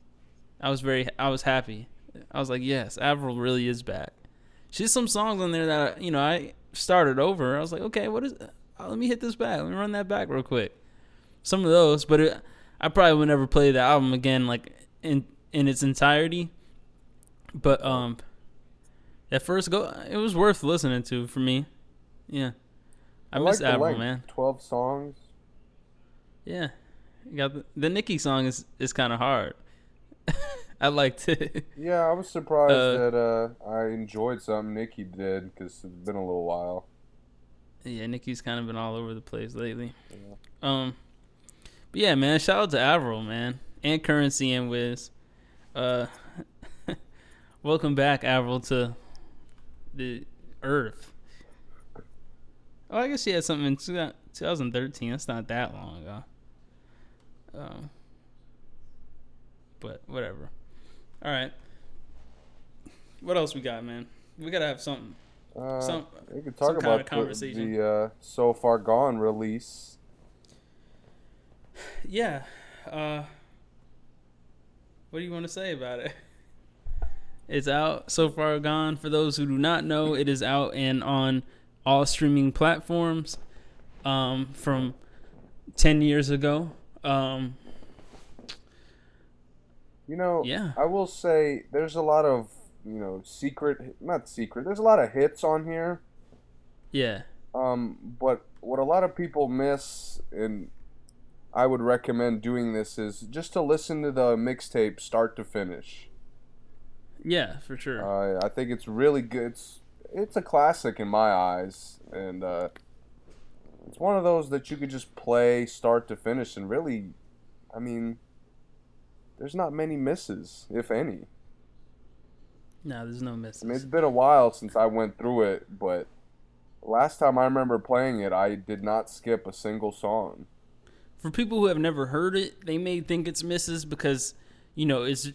I was very I was happy. I was like, yes, Avril really is back. She's some songs on there that you know I started over. I was like, okay, what is? Uh, let me hit this back. Let me run that back real quick. Some of those, but it, I probably would never play the album again, like in in its entirety. But um, that first go, it was worth listening to for me. Yeah, I, I miss like Avril, man. Twelve songs. Yeah, you got the, the Nicki song is is kind of hard. I liked it. Yeah, I was surprised Uh, that uh, I enjoyed something Nicki did because it's been a little while. yeah, Nicki's kind of been all over the place lately. Um, but yeah, man, shout out to Avril, man, and Curren$y and Wiz. Uh, welcome back, Avril, to the earth. Oh, I guess she had something in 2013. That's not that long ago. Um, but whatever. All right. What else we got, man? We gotta have something. Uh, Some- we could some talk kind of about the, conversation. the uh, So Far Gone release. Yeah. Uh, what do you want to say about it? It's out so far gone. For those who do not know, it is out and on all streaming platforms um, from 10 years ago. Um, You know, Yeah. I will say there's a lot of, you know, secret, not secret, there's a lot of hits on here. yeah. Um, but what a lot of people miss, and I would recommend doing this, is just to listen to the mixtape start to finish. Yeah, for sure. Uh, I think it's really good. It's, it's a classic in my eyes, and uh, it's one of those that you could just play start to finish, and really, I mean, there's not many misses, if any. no, there's no misses. I mean, it's been a while since I went through it, but last time I remember playing it, I did not skip a single song. for people who have never heard it, they may think it's misses because, you know, it's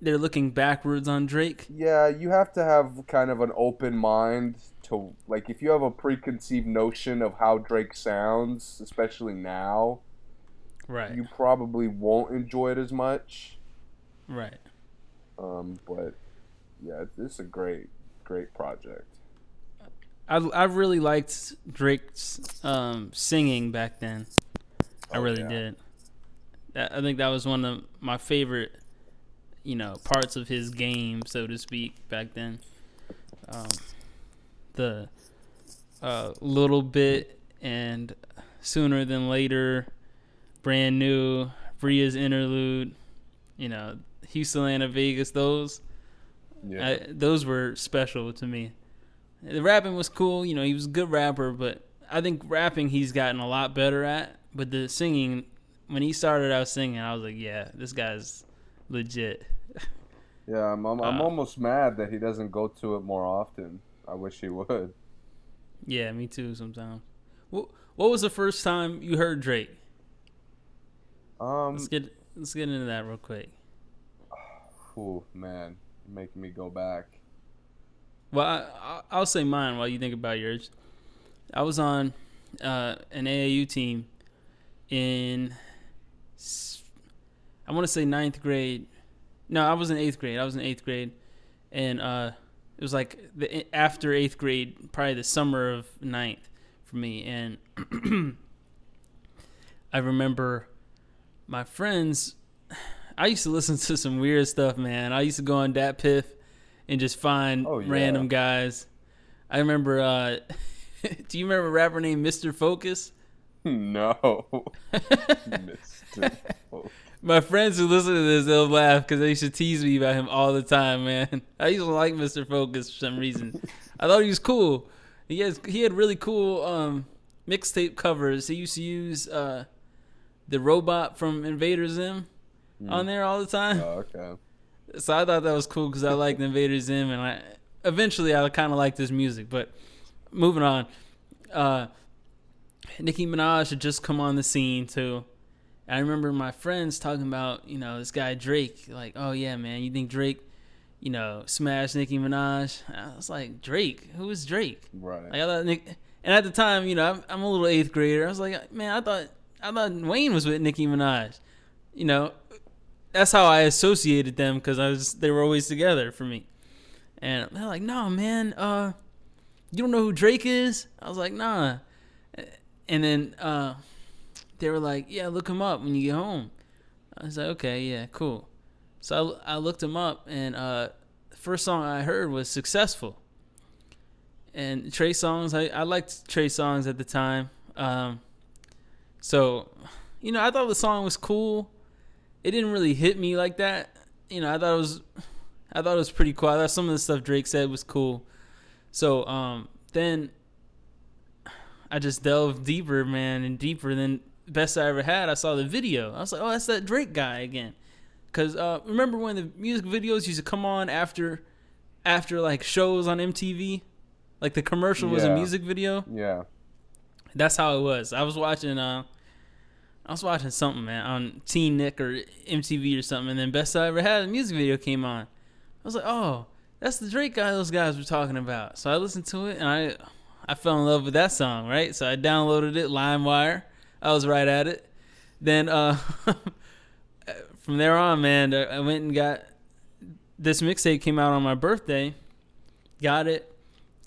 they're looking backwards on Drake. Yeah, you have to have kind of an open mind to like if you have a preconceived notion of how Drake sounds, especially now, Right. you probably won't enjoy it as much. right. Um, but yeah, this is a great, great project. I I really liked Drake's um, singing back then. I Oh, really yeah. did. That, I think that was one of my favorite, you know, parts of his game, so to speak, back then. Um, the uh, little bit and sooner than later, brand new, Bria's interlude, you know, Houston, Atlanta, Vegas. Those Yeah, I, those were special to me. The rapping was cool, you know, he was a good rapper, but I think rapping he's gotten a lot better at. But the singing, when he started out singing, I was like, yeah, this guy's legit. yeah. I'm, I'm, I'm Uh, almost mad that he doesn't go to it more often. I wish he would. Yeah, me too. Sometimes. What What was the first time you heard Drake? Um, Let's get Let's get into that real quick. ooh, man, you're making me go back. Well, I, I, I'll say mine while you think about yours. I was on uh, an AAU team in, I want to say ninth grade. No, I was in eighth grade. I was in eighth grade, and uh, it was like the after eighth grade, probably the summer of ninth for me. And I remember my friends. I used to listen to some weird stuff, man. I used to go on DatPiff and just find Oh, yeah. random guys. I remember. Uh, do you remember a rapper named Mr. Focus? no, Mr. Focus. My friends who listen to this, they'll laugh because they used to tease me about him all the time, man. I used to like Mr. Focus for some reason. I thought he was cool. He has he had really cool um, mixtape covers. He used to use uh, the robot from Invader Zim on there all the time. Oh, okay. So I thought that was cool because I liked Invader Zim, and I eventually I kind of liked his music. But moving on, uh, Nicki Minaj had just come on the scene too. I remember my friends talking about you know this guy Drake, like, oh yeah, man, you think Drake, you know, smashed Nicki Minaj? I was like, Drake, who is Drake? Right. Like I thought Nick, and at the time, you know, I'm, I'm a little eighth grader. I was like, man, I thought I thought Wayne was with Nicki Minaj. You know, that's how I associated them because I was they were always together for me. And they're like, no, man, uh, you don't know who Drake is? I was like, nah. And then uh, they were like, yeah, look him up when you get home. I was like, okay, yeah, cool. So I, I looked him up, and uh, the first song I heard was "Successful." And Trey Songz, I, I liked Trey Songz at the time. Um, so, you know, I thought the song was cool. It didn't really hit me like that. You know, I thought it was, I thought it was pretty cool. I thought some of the stuff Drake said was cool. So, um, then I just delved deeper, man, and deeper than best I ever had. I saw the video. I was like, oh, that's that Drake guy again. Cause uh, remember when the music videos used to come on after, after like shows on MTV. Like the commercial was a music video. Yeah. That's how it was. I was watching uh I was watching something, man, on Teen Nick or MTV or something, and then Best I Ever Had a music video came on. I was like, Oh, that's the Drake guy those guys were talking about. So I listened to it and I I fell in love with that song, right? So I downloaded it, LimeWire. I was right at it. Then uh from there on, man, I I went and got this mixtape came out on my birthday. Got it.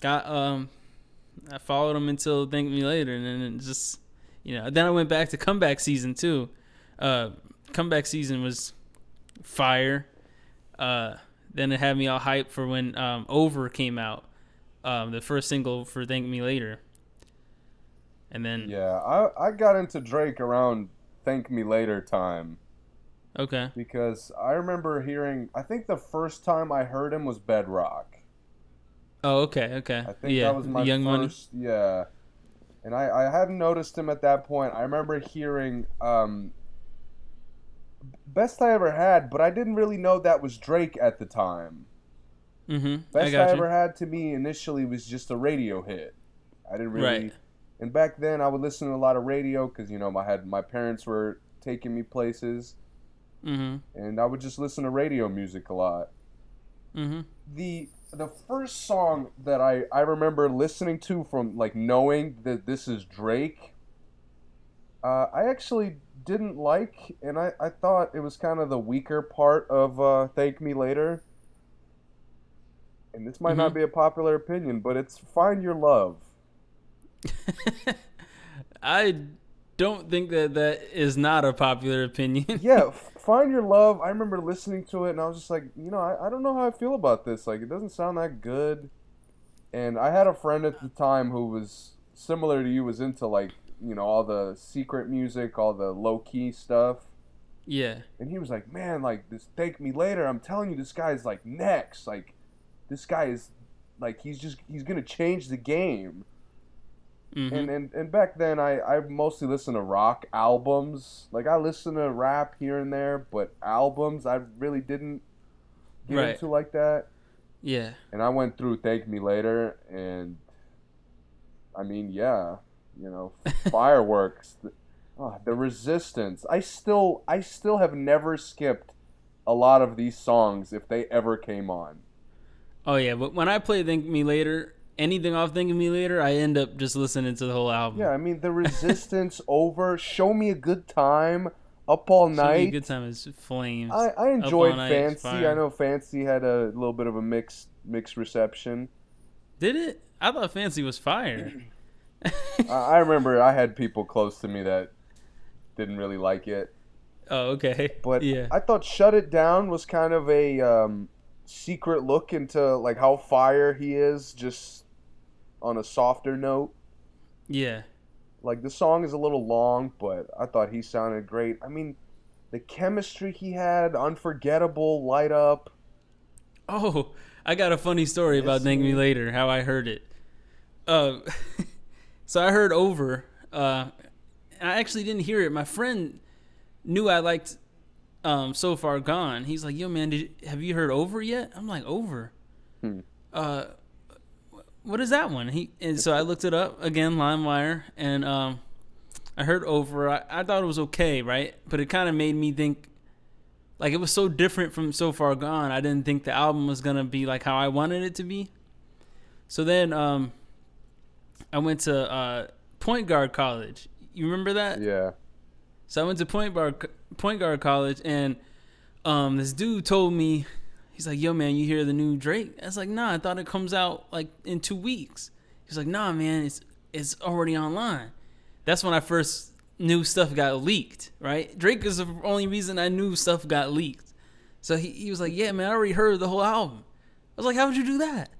Got um I followed him until Thank Me Later, and then it just, you know, then I went back to comeback season too. Uh, comeback season was fire. Uh, then it had me all hyped for when um, Over came out, um, the first single for Thank Me Later. And then, Yeah. I, I got into Drake around Thank Me Later time okay, because I remember hearing, I think the first time I heard him was Bedrock. Oh okay, okay, I think yeah, that was my Young Money. yeah. And I, I hadn't noticed him at that point. I remember hearing um, Best I Ever Had, but I didn't really know that was Drake at the time. Mm-hmm. Best I I. Ever Had to me initially was just a radio hit. I didn't really. Right. And back then, I would listen to a lot of radio because you know I had my parents were taking me places, Mm-hmm. and I would just listen to radio music a lot. Mm-hmm. the the first song that I, I remember listening to from like knowing that this is Drake, uh, I actually didn't like, and I, I thought it was kind of the weaker part of uh, "Thank Me Later." And this might not Mhm. be a popular opinion, but it's "Find Your Love." I don't think that that is not a popular opinion. Yeah, "Find Your Love." I remember listening to it, and I was just like, you know, I, I don't know how I feel about this. Like, it doesn't sound that good. And I had a friend at the time who was similar to you, was into like, you know, all the secret music, all the low key stuff. yeah. And he was like, man, like this thank me later. I'm telling you, this guy's like next. Like, this guy is like he's just he's gonna change the game. Mm-hmm. And, and and back then, I I mostly listened to rock albums. Like I listened to rap here and there, but albums I really didn't get Right. into like that. yeah. And I went through Thank Me Later, and I mean, yeah, you know, fireworks, the, oh, the Resistance. I still, I still have never skipped a lot of these songs if they ever came on. Oh yeah, but when I play Thank Me Later, anything off Think of Me Later, I end up just listening to the whole album. Yeah, I mean, the Resistance over, Show Me a Good Time, Up All a Night. good time is Flames. I, I enjoyed Fancy. I know Fancy had a little bit of a mixed mixed reception. Did it? I thought Fancy was fire. I, I remember I had people close to me that didn't really like it. oh, okay. But yeah, I thought Shut It Down was kind of a um, secret look into like how fire he is, just on a softer note. yeah, Like the song is a little long, but I thought he sounded great. I mean, the chemistry he had, unforgettable, light up. Oh, I got a funny story about Yes, Thank Me. Later, how I heard it. Uh, so I heard Over. Uh, I actually didn't hear it. My friend knew I liked um, So Far Gone. He's like, yo, man, did have you heard Over yet? I'm like, Over? Hmm. Uh, what is that one? He And so I looked it up again, LimeWire, and um, I heard Over. I, I thought it was okay, right? But it kind of made me think like it was so different from so far gone i didn't think the album was gonna be like how i wanted it to be so then um i went to uh point guard college you remember that Yeah. so i went to point guard point guard college and um this dude told me he's like yo man you hear the new drake i was like nah i thought it comes out like in two weeks he's like nah man it's it's already online that's when i first knew stuff got leaked, right? Drake is the only reason I knew stuff got leaked. So he, he was like, Yeah, man, I already heard the whole album. I was like, How would you do that?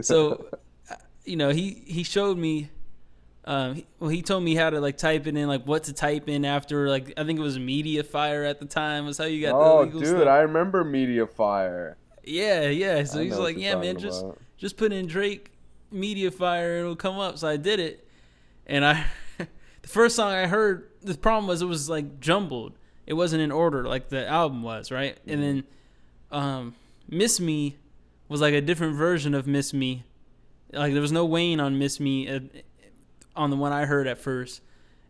so, uh, you know, he, he showed me, um, he- well, he told me how to like type it in, like what to type in after, like, I think it was Media Fire at the time, was how you got oh, the legal dude, stuff. I remember Media Fire. Yeah, yeah. So I he's like, yeah, man, talking just just put in Drake Media Fire it'll come up. So I did it, and I the first song I heard. The problem was it was like jumbled. It wasn't in order like the album was, right? And then um, Miss Me was like a different version of Miss Me Like there was no Wayne on Miss Me uh, on the one I heard at first,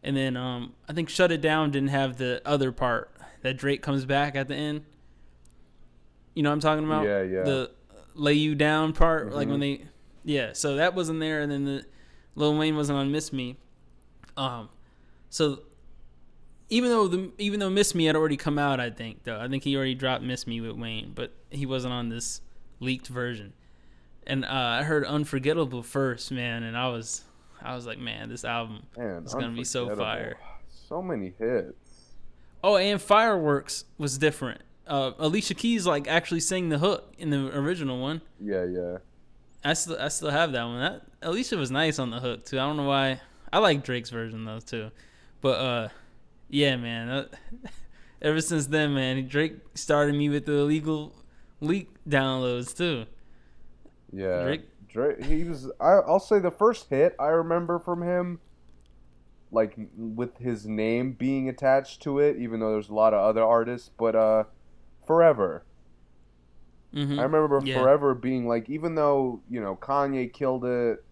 and then um, I think Shut It Down didn't have the other part that Drake comes back at the end. You know what I'm talking about? Yeah, yeah. The lay you down part, like Mhm. when they, yeah. So that wasn't there, and then the Lil Wayne wasn't on Miss Me. Um, so even though the even though Miss Me had already come out, I think though I think he already dropped Miss Me with Wayne, but he wasn't on this leaked version. And uh, I heard Unforgettable first, man, and I was I was like, man, this album Man, is gonna be so fire. So many hits. Oh, and Fireworks was different. Uh, Alicia Keys like actually sang the hook in the original one. Yeah, yeah. I still I still have that one. That Alicia was nice on the hook too. I don't know why. I like Drake's version though too. But uh yeah, man. that- ever since then, man, Drake started me with the illegal leak downloads too. Yeah. Drake- Drake, he was. I, I'll say the first hit I remember from him, like with his name being attached to it, even though there's a lot of other artists. But uh, Forever. hmm I remember Yeah. Forever being like, even though you know Kanye killed it,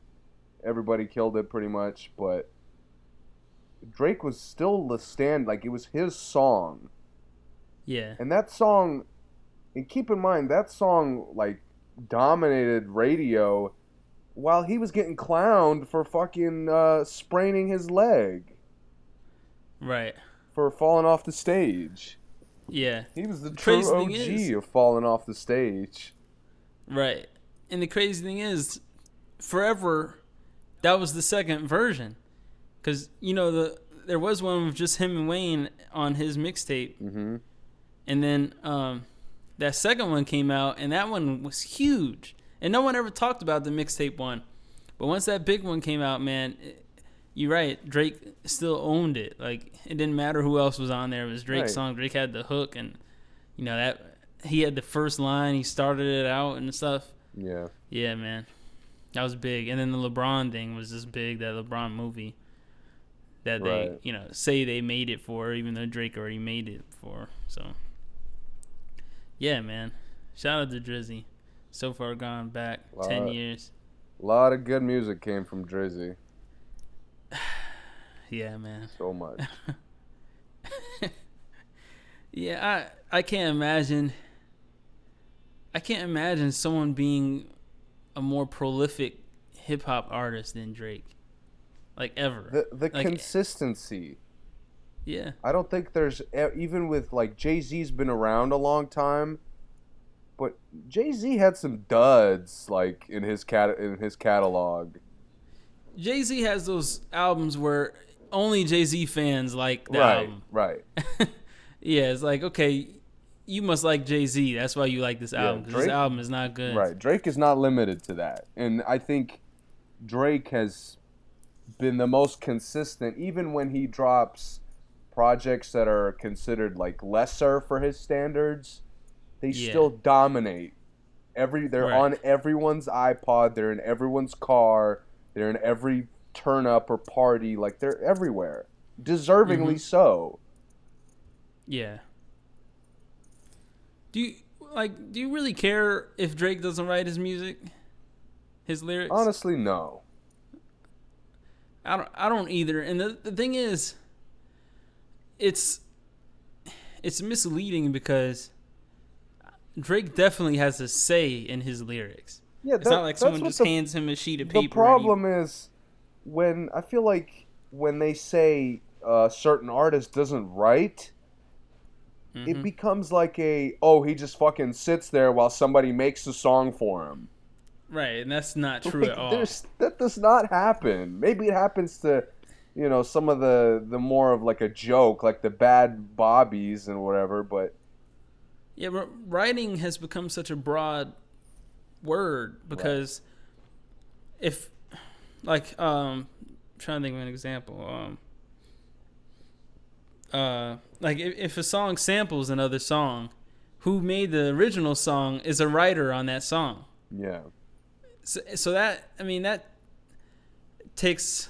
everybody killed it pretty much, but Drake was still the stand. Like it was his song. Yeah. And that song, and keep in mind that song like dominated radio, while he was getting clowned for fucking uh, spraining his leg Right. for falling off the stage. Yeah. He was the Crazy true OG is- of falling off the stage. Right. And the crazy thing is, forever, that was the second version, because you know the there was one with just him and Wayne on his mixtape, hmm and then um, that second one came out, and that one was huge, and no one ever talked about the mixtape one, but once that big one came out, man. It, you're right. Drake still owned it. Like it didn't matter who else was on there. It was Drake's Right. song. Drake had the hook, and you know that he had the first line. He started it out and stuff. Yeah. Yeah, man. That was big. And then the LeBron thing was just big, that LeBron movie that they, Right. you know, say they made it for, even though Drake already made it for. So, yeah, man. Shout out to Drizzy. So far gone back 10 years. A lot of good music came from Drizzy. Yeah, man. So much. Yeah, I I can't imagine I can't imagine someone being a more prolific hip hop artist than Drake. Like ever. The the Like- consistency. Yeah. I don't think there's even with like Jay Z's been around a long time, but Jay Z had some duds like in his cat in his catalog. Jay Z has those albums where only Jay Z fans like the right, album. right. Yeah, it's like okay, you must like Jay Z. That's why you like this Yeah, album. this Drake- album is not good. Right. Drake is not limited to that. And I think Drake has been the most consistent even when he drops projects that are considered like lesser for his standards, they Yeah. still dominate. Every they're Right. on everyone's iPod, they're in everyone's car, they're in every turn up or party, like they're everywhere. Deservingly Mhm. so. Yeah. Do you like? Do you really care if Drake doesn't write his music, his lyrics? Honestly, no. I don't. I don't either. And the the thing is, it's it's misleading because Drake definitely has a say in his lyrics. Yeah, It's not like someone just hands him a sheet of paper. The and he- problem is when I feel like when they say a certain artist doesn't write, it Mhm. becomes like a oh he just fucking sits there while somebody makes a song for him. right, and that's not true Like, at all. that does not happen. Maybe it happens to you know some of the the more of like a joke, like the Bhad Bhabies and whatever. But Yeah, but writing has become such a broad word because if, like, um, trying to think of an example, um, uh, like if, if a song samples another song, who made the original song is a writer on that song. yeah, So, so that I mean that takes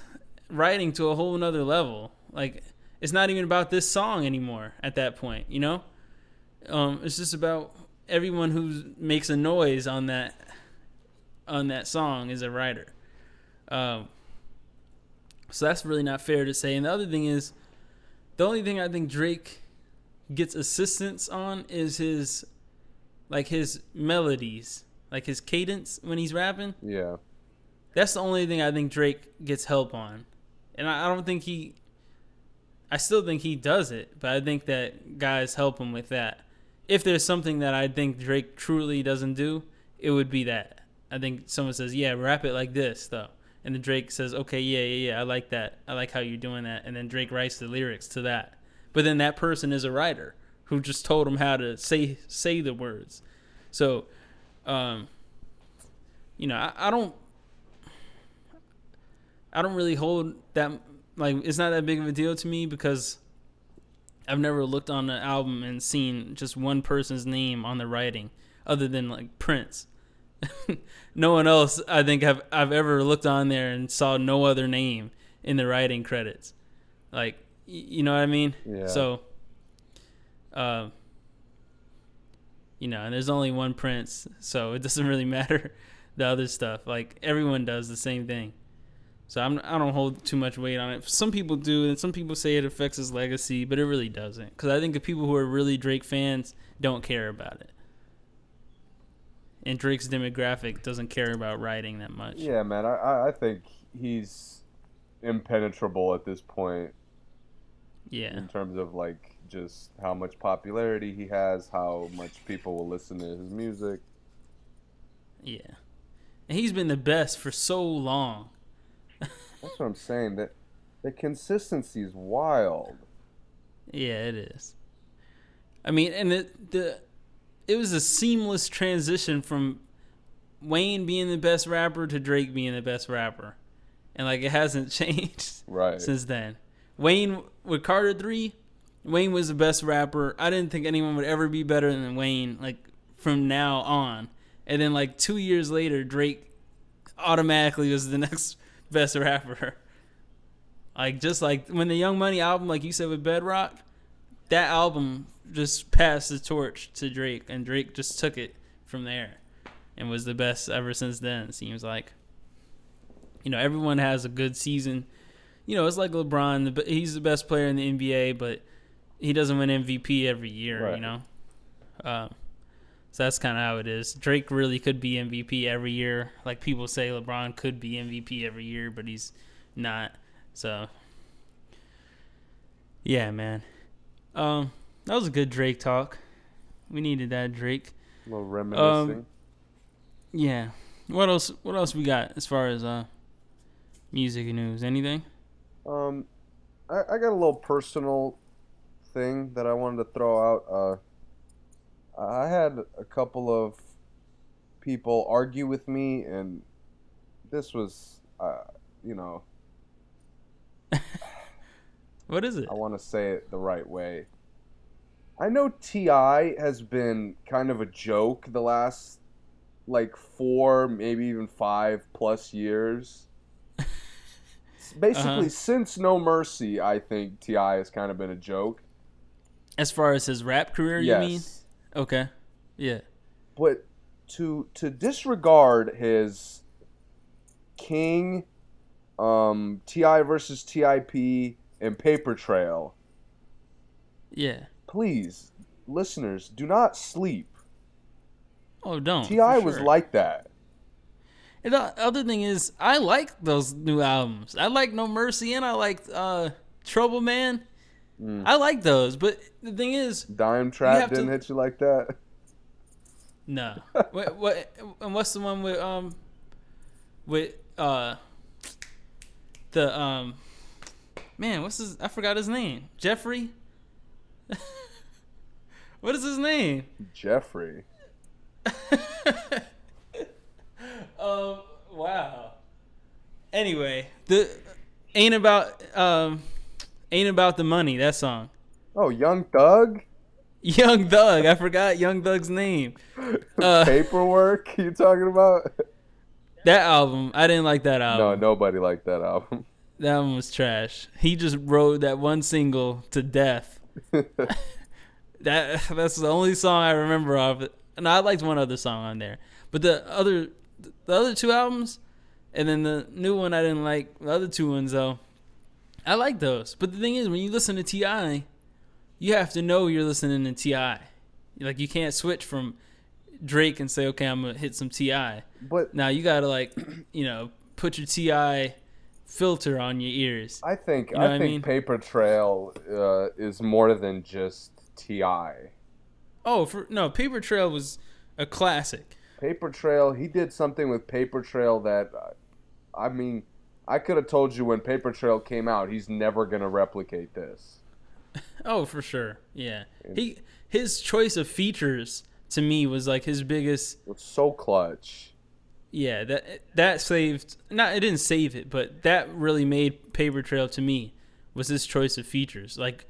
writing to a whole nother level. Like it's not even about this song anymore at that point, you know? Um, it's just about everyone who makes a noise on that on that song is a writer. Um, so that's really not fair to say. And the other thing is, the only thing I think Drake gets assistance on is his, like his melodies, like his cadence when he's rapping. Yeah. That's the only thing I think Drake gets help on, and I, I don't think he. I still think he does it, but I think that guys help him with that. If there's something that I think Drake truly doesn't do, it would be that. I think someone says, "Yeah, rap it like this," though, and then Drake says, "Okay, yeah, yeah, yeah, I like that. I like how you're doing that," and then Drake writes the lyrics to that. But then that person is a writer who just told him how to say say the words. So, um, you know, I, I don't I don't really hold that like it's not that big of a deal to me because I've never looked on an album and seen just one person's name on the writing other than like Prince. no one else I think I've I've ever looked on there and saw no other name in the writing credits. Like y- you know what I mean? Yeah. So uh, you know, and there's only one Prince, so it doesn't really matter the other stuff. Like everyone does the same thing. So I'm I don't hold too much weight on it. Some people do, and some people say it affects his legacy, but it really doesn't. Because I think the people who are really Drake fans don't care about it, and Drake's demographic doesn't care about writing that much. Yeah, man. I- I, I think he's impenetrable at this point Yeah, in terms of like just how much popularity he has, how much people will listen to his music. yeah. And he's been the best for so long. That's what I'm saying. That the consistency is wild. Yeah, it is. I mean, and the the it was a seamless transition from Wayne being the best rapper to Drake being the best rapper, and like it hasn't changed Right. since then. Wayne with Carter Three, Wayne was the best rapper. I didn't think anyone would ever be better than Wayne. Like from now on, and then like two years later, Drake automatically was the next best rapper. Like just like when the Young Money album, like you said with Bedrock, that album just passed the torch to Drake, and Drake just took it from there, and was the best ever since then. It seems like. You know, everyone has a good season. You know, it's like LeBron. He's the best player in the NBA, but he doesn't win MVP every year. You know, um, so that's kind of how it is. Drake really could be MVP every year. Like people say, LeBron could be MVP every year, but he's not. So, yeah, man. Um, that was a good Drake talk. We needed that Drake. A little reminiscing. Yeah. What else? What else we got as far as uh music and news? Anything? Um, I, I got a little personal thing that I wanted to throw out. Uh, I had a couple of people argue with me, and this was, uh, you know, What is it? I want to say it the right way. I know T.I. has been kind of a joke the last like four, maybe even five plus years. Basically, Uh-huh. since No Mercy, I think T.I. has kind of been a joke. As far as his rap career, yes, you mean? Okay. Yeah. but to to disregard his King, um, T.I. versus Tip, and Paper Trail. Yeah. Please, listeners, do not sleep. Oh, don't. T.I. was sure. like that. And the other thing is, I like those new albums. I like No Mercy and I like uh, Trouble Man. Mm. I like those, but the thing is, Dime Trap didn't hit you like that. no. what, what? And what's the one with um, with uh, the um, man, what's his? I forgot his name. Jeffrey. what is his name? Jeffrey. Um. Wow. Anyway, the ain't about um, ain't about the money. That song. Oh, Young Thug. Young Thug. I forgot Young Thug's name. Uh, Paperwork. You talking about? that album. I didn't like that album. No, nobody liked that album. That one was trash. He just wrote that one single to death. That that's the only song I remember of it. And I liked one other song on there, but the other the other two albums, and then the new one I didn't like. The other two ones though, I like those. But the thing is, when you listen to T.I., you have to know you're listening to Ti. Like you can't switch from Drake and say, okay, I'm gonna hit some Ti. But Now you gotta like, you know, put your T.I. filter on your ears. I think You know I I think mean? Paper Trail uh, is more than just Ti. Oh, for no, Paper Trail was a classic. Paper Trail, he did something with Paper Trail that, uh, I mean, I could have told you when Paper Trail came out, he's never gonna replicate this. Oh, for sure. Yeah. He his choice of features to me was like his biggest It's so clutch. yeah, that that saved not it didn't save it, but that really made Paper Trail to me was his choice of features. Like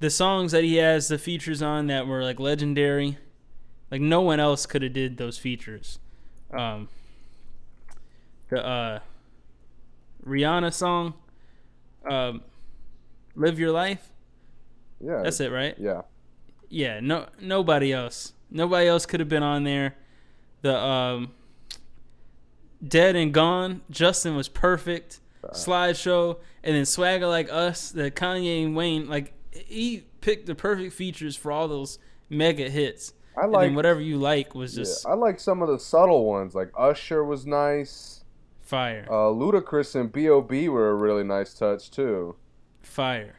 the songs that he has the features on that were like legendary. Like no one else could have did those features. Um the uh Rihanna song um Live Your Life. Yeah, That's it, right? Yeah, Yeah, no nobody else. Nobody else could have been on there. The um Dead and Gone, Justin was perfect. Slideshow and then Swagger Like Us, the Kanye and Wayne, like he picked the perfect features for all those mega hits. I like whatever you like was yeah, just I like some of the subtle ones. Like Usher was nice. Fire. Uh, Ludacris and B.O.B. were a really nice touch too. fire.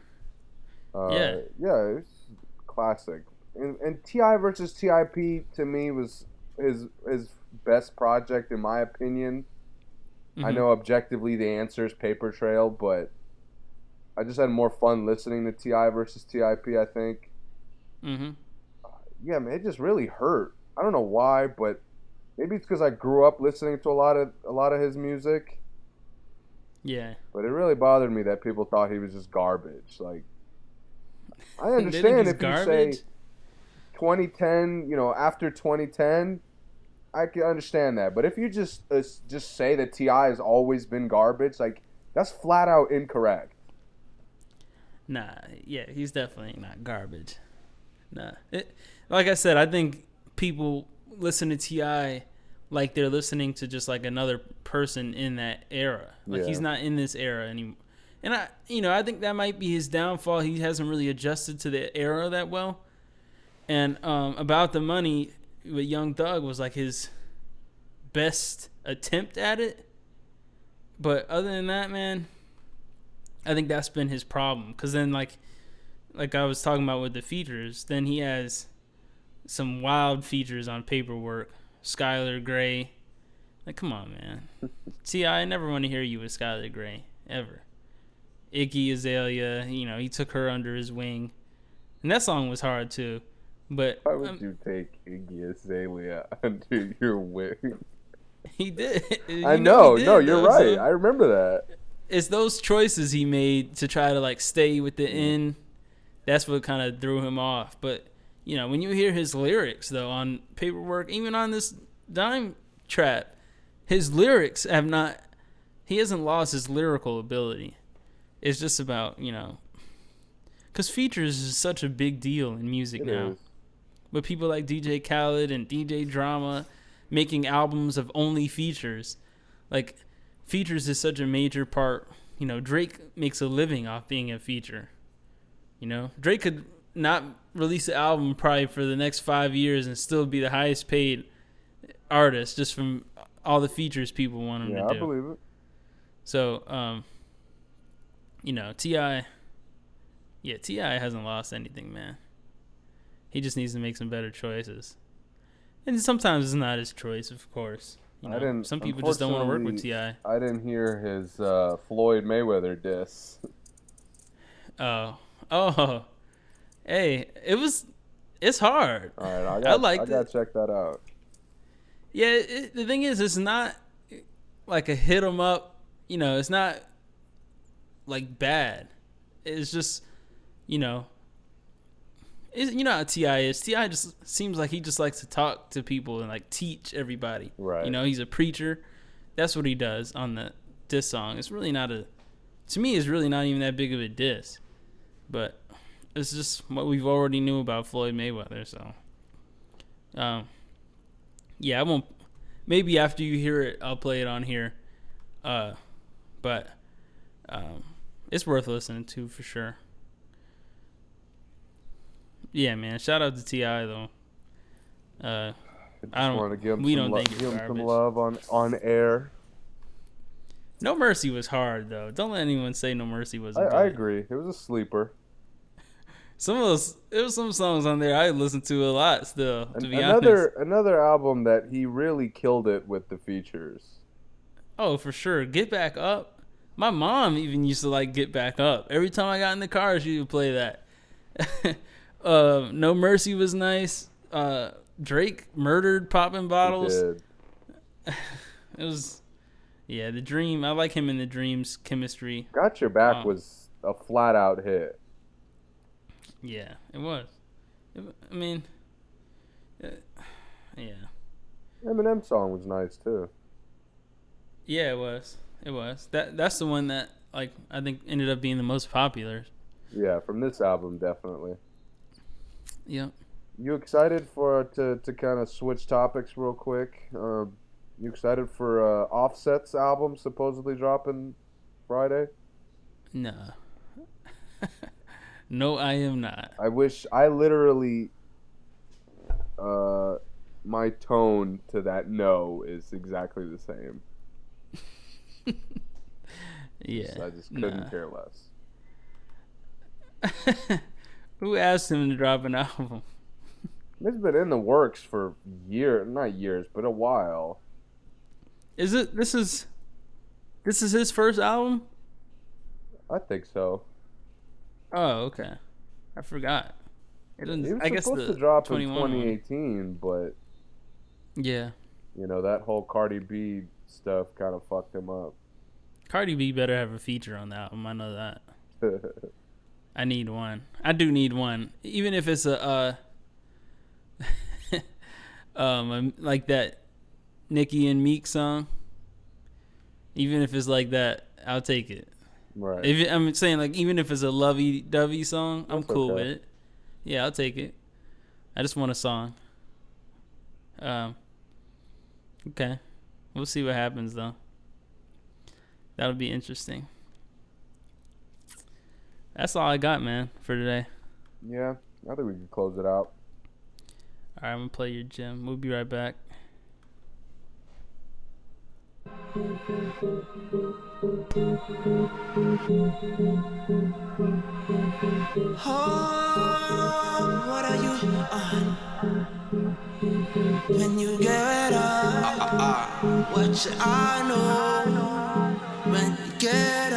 Uh, Yeah. yeah, it's classic. And, and T.I. versus Tip to me was his his best project in my opinion. I Mhm. know objectively the answer is Paper Trail, but I just had more fun listening to T.I. versus Tip. I think. Mm-hmm. Yeah, man, it just really hurt. I don't know why, but maybe it's because I grew up listening to a lot of a lot of his music. Yeah. But it really bothered me that people thought he was just garbage. Like, I understand if you say 2010, you know, after 2010, I can understand that. But if you just uh, just say that T.I. has always been garbage, like that's flat out incorrect. Nah, yeah, he's definitely not garbage. Nah, it, like I said, I think people listen to T.I. like they're listening to just like another person in that era. Like he's not in this era anymore. And I, you know, I think that might be his downfall. He hasn't really adjusted to the era that well. And um, about the money with Young Thug was like his best attempt at it. But other than that, man, I think that's been his problem. Cause then like, like I was talking about with the features, then he has some wild features on paperwork. Skylar Grey, like come on, man. See, I never want to hear you with Skylar Grey ever. Iggy Azalea, you know, he took her under his wing, and that song was hard too. But Why would um, you take Iggy Azalea under your wing? he did. You I he know, did, no, you're though, right. so- I remember that. it's those choices he made to try to like stay with the end. That's what kind of threw him off. But you know, when you hear his lyrics though on paperwork, even on this dime trap, his lyrics have not. He hasn't lost his lyrical ability. It's just about you know, because features is such a big deal in music It now. is. With people like DJ Khaled and DJ Drama making albums of only features. Like features is such a major part. You know, Drake makes a living off being a feature. You know, Drake could not release an album probably for the next five years and still be the highest paid artist just from all the features people want him Yeah, to do. I believe it. So, um, you know, T.I., yeah, T.I. hasn't lost anything, man. He just needs to make some better choices, and sometimes it's not his choice, of course. You I know, didn't- some people just don't want to work with Ti. I didn't hear his uh, Floyd Mayweather diss. Oh, oh, hey, it was, it's hard. All right, I got, I I gotta check that out. Yeah, it, the thing is, it's not like a hit 'em up. You know, it's not like bad. It's just, you know, it's, you know how T.I. is. T.I. just seems like he just likes to talk to people and like teach everybody. Right. You know, he's a preacher. That's what he does on the diss song. It's really not a. To me, it's really not even that big of a diss, but it's just what we've already knew about Floyd Mayweather. So, um, yeah, I won't. maybe after you hear it, I'll play it on here. Uh, but um, it's worth listening to for sure. Yeah, man. Shout out to T.I. though. Uh, I Just don't- want to give him we some, don't lo- think give him some love on on air. No Mercy was hard though. Don't let anyone say No Mercy wasn't. I agree. It was a sleeper. Some of those, there was some songs on there I listen to a lot still. To An- be another honest. another album that he really killed it with the features. Oh, for sure. Get back up. My mom even used to like Get Back Up. Every time I got in the car, she would play that. uh, no Mercy was nice. Uh, Drake murdered popping bottles. It was, yeah, the dream. I like him in the dreams chemistry. Got Your Back Um, was a flat out hit. Yeah, it was. It, I mean, uh, yeah, Eminem song was nice too. yeah, it was. It was. That that's the one that like I think ended up being the most popular. Yeah, from this album definitely. Yep. You excited for to to kind of switch topics real quick? Um, you excited for uh, Offset's album supposedly dropping Friday? No. no, I am not. I wish I literally uh my tone to that no is exactly the same. Yeah. I just couldn't nah. care less. Who asked him to drop an album? It's been in the works for year, not years, but a while. Is it? This is. This is his first album. I think so. Oh, okay. I forgot. It didn't, was I guess supposed the to drop in 21 one. 2018, but Yeah, you know that whole Cardi B stuff kind of fucked him up. Cardi B better have a feature on the album. I know that. I need one. I do need one, even if it's a uh, um um, like that Nicki and Meek song. Even if it's like that, I'll take it. Right. If I'm saying like even if it's a lovey dovey song, I'm cool okay. with it. Yeah, I'll take it. I just want a song. Um. Okay, we'll see what happens though. That'll be interesting. That's all I got, man, for today. yeah, I think we can close it out. All right, I'm gonna play your gym. We'll be right back. Oh, what are you on? When you get up, what should I know? When you get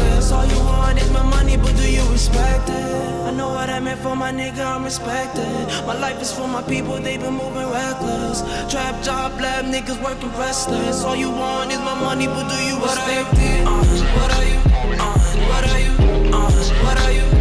working. All you want is my money, but do you respect it? I know what I meant for my nigga, I'm respected. My life is for my people, they been moving reckless. Trap job, lab niggas working restless. All you want is my money, but do you respect it? Uh, what are you? Uh, what are you? Uh, what are you?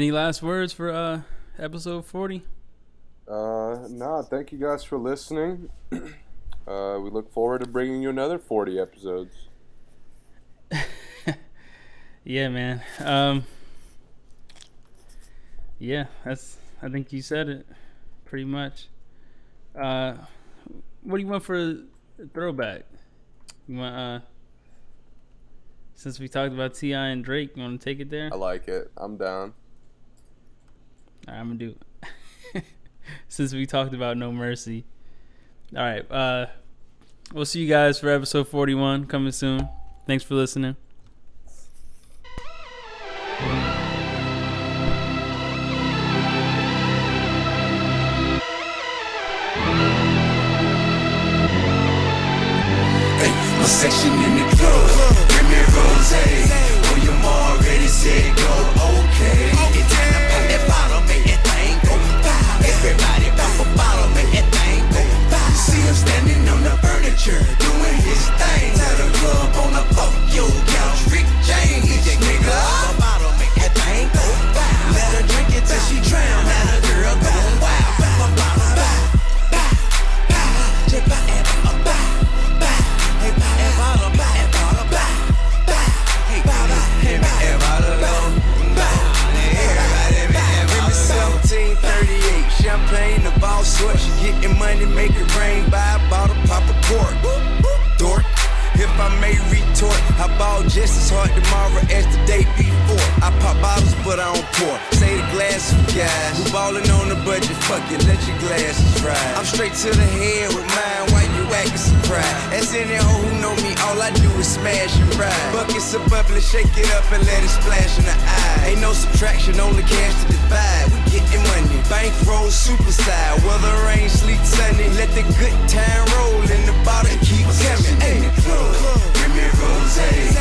Any last words for uh episode 40? Uh, nah, thank you guys for listening. uh, we look forward to bringing you another 40 episodes. Yeah, man. Um Yeah, that's I think you said it pretty much. Uh what do you want for a throwback? You want uh since we talked about T.I. and Drake, you want to take it there? I like it. I'm down. All right, I'm gonna do. Since we talked about No Mercy. All right. Uh, we'll see you guys for episode 41 coming soon. Thanks for listening. Section in the club. Give me rose. Oh, you already said go okay. The furniture, doing his thing. Tell the club on the fuck couch, Rick James. That nigga a bottle, make that thing go pow. Let her drink it till she drown. Now the girl go wild. A. Everybody, man, bottle, go. 1738, champagne, the ball sort. She getting money, make it rain. Buy a pop a cork. I may retort, I ball just as hard tomorrow as the day before. I pop bottles, but I don't pour. Say the glass for guys who ballin' on the budget. Fuck it, let your glasses ride. I'm straight to the head with mine. Why you acting surprised? As any hoe who know me, all I do is smash and ride. Buckets of bubbly, shake it up and let it splash in the eye. Ain't no subtraction, only cash to divide. We getting money. Bankroll superside, weather rain, sleet, sunny. Let the good time roll in the bottle keep coming. in the club. Give me rose.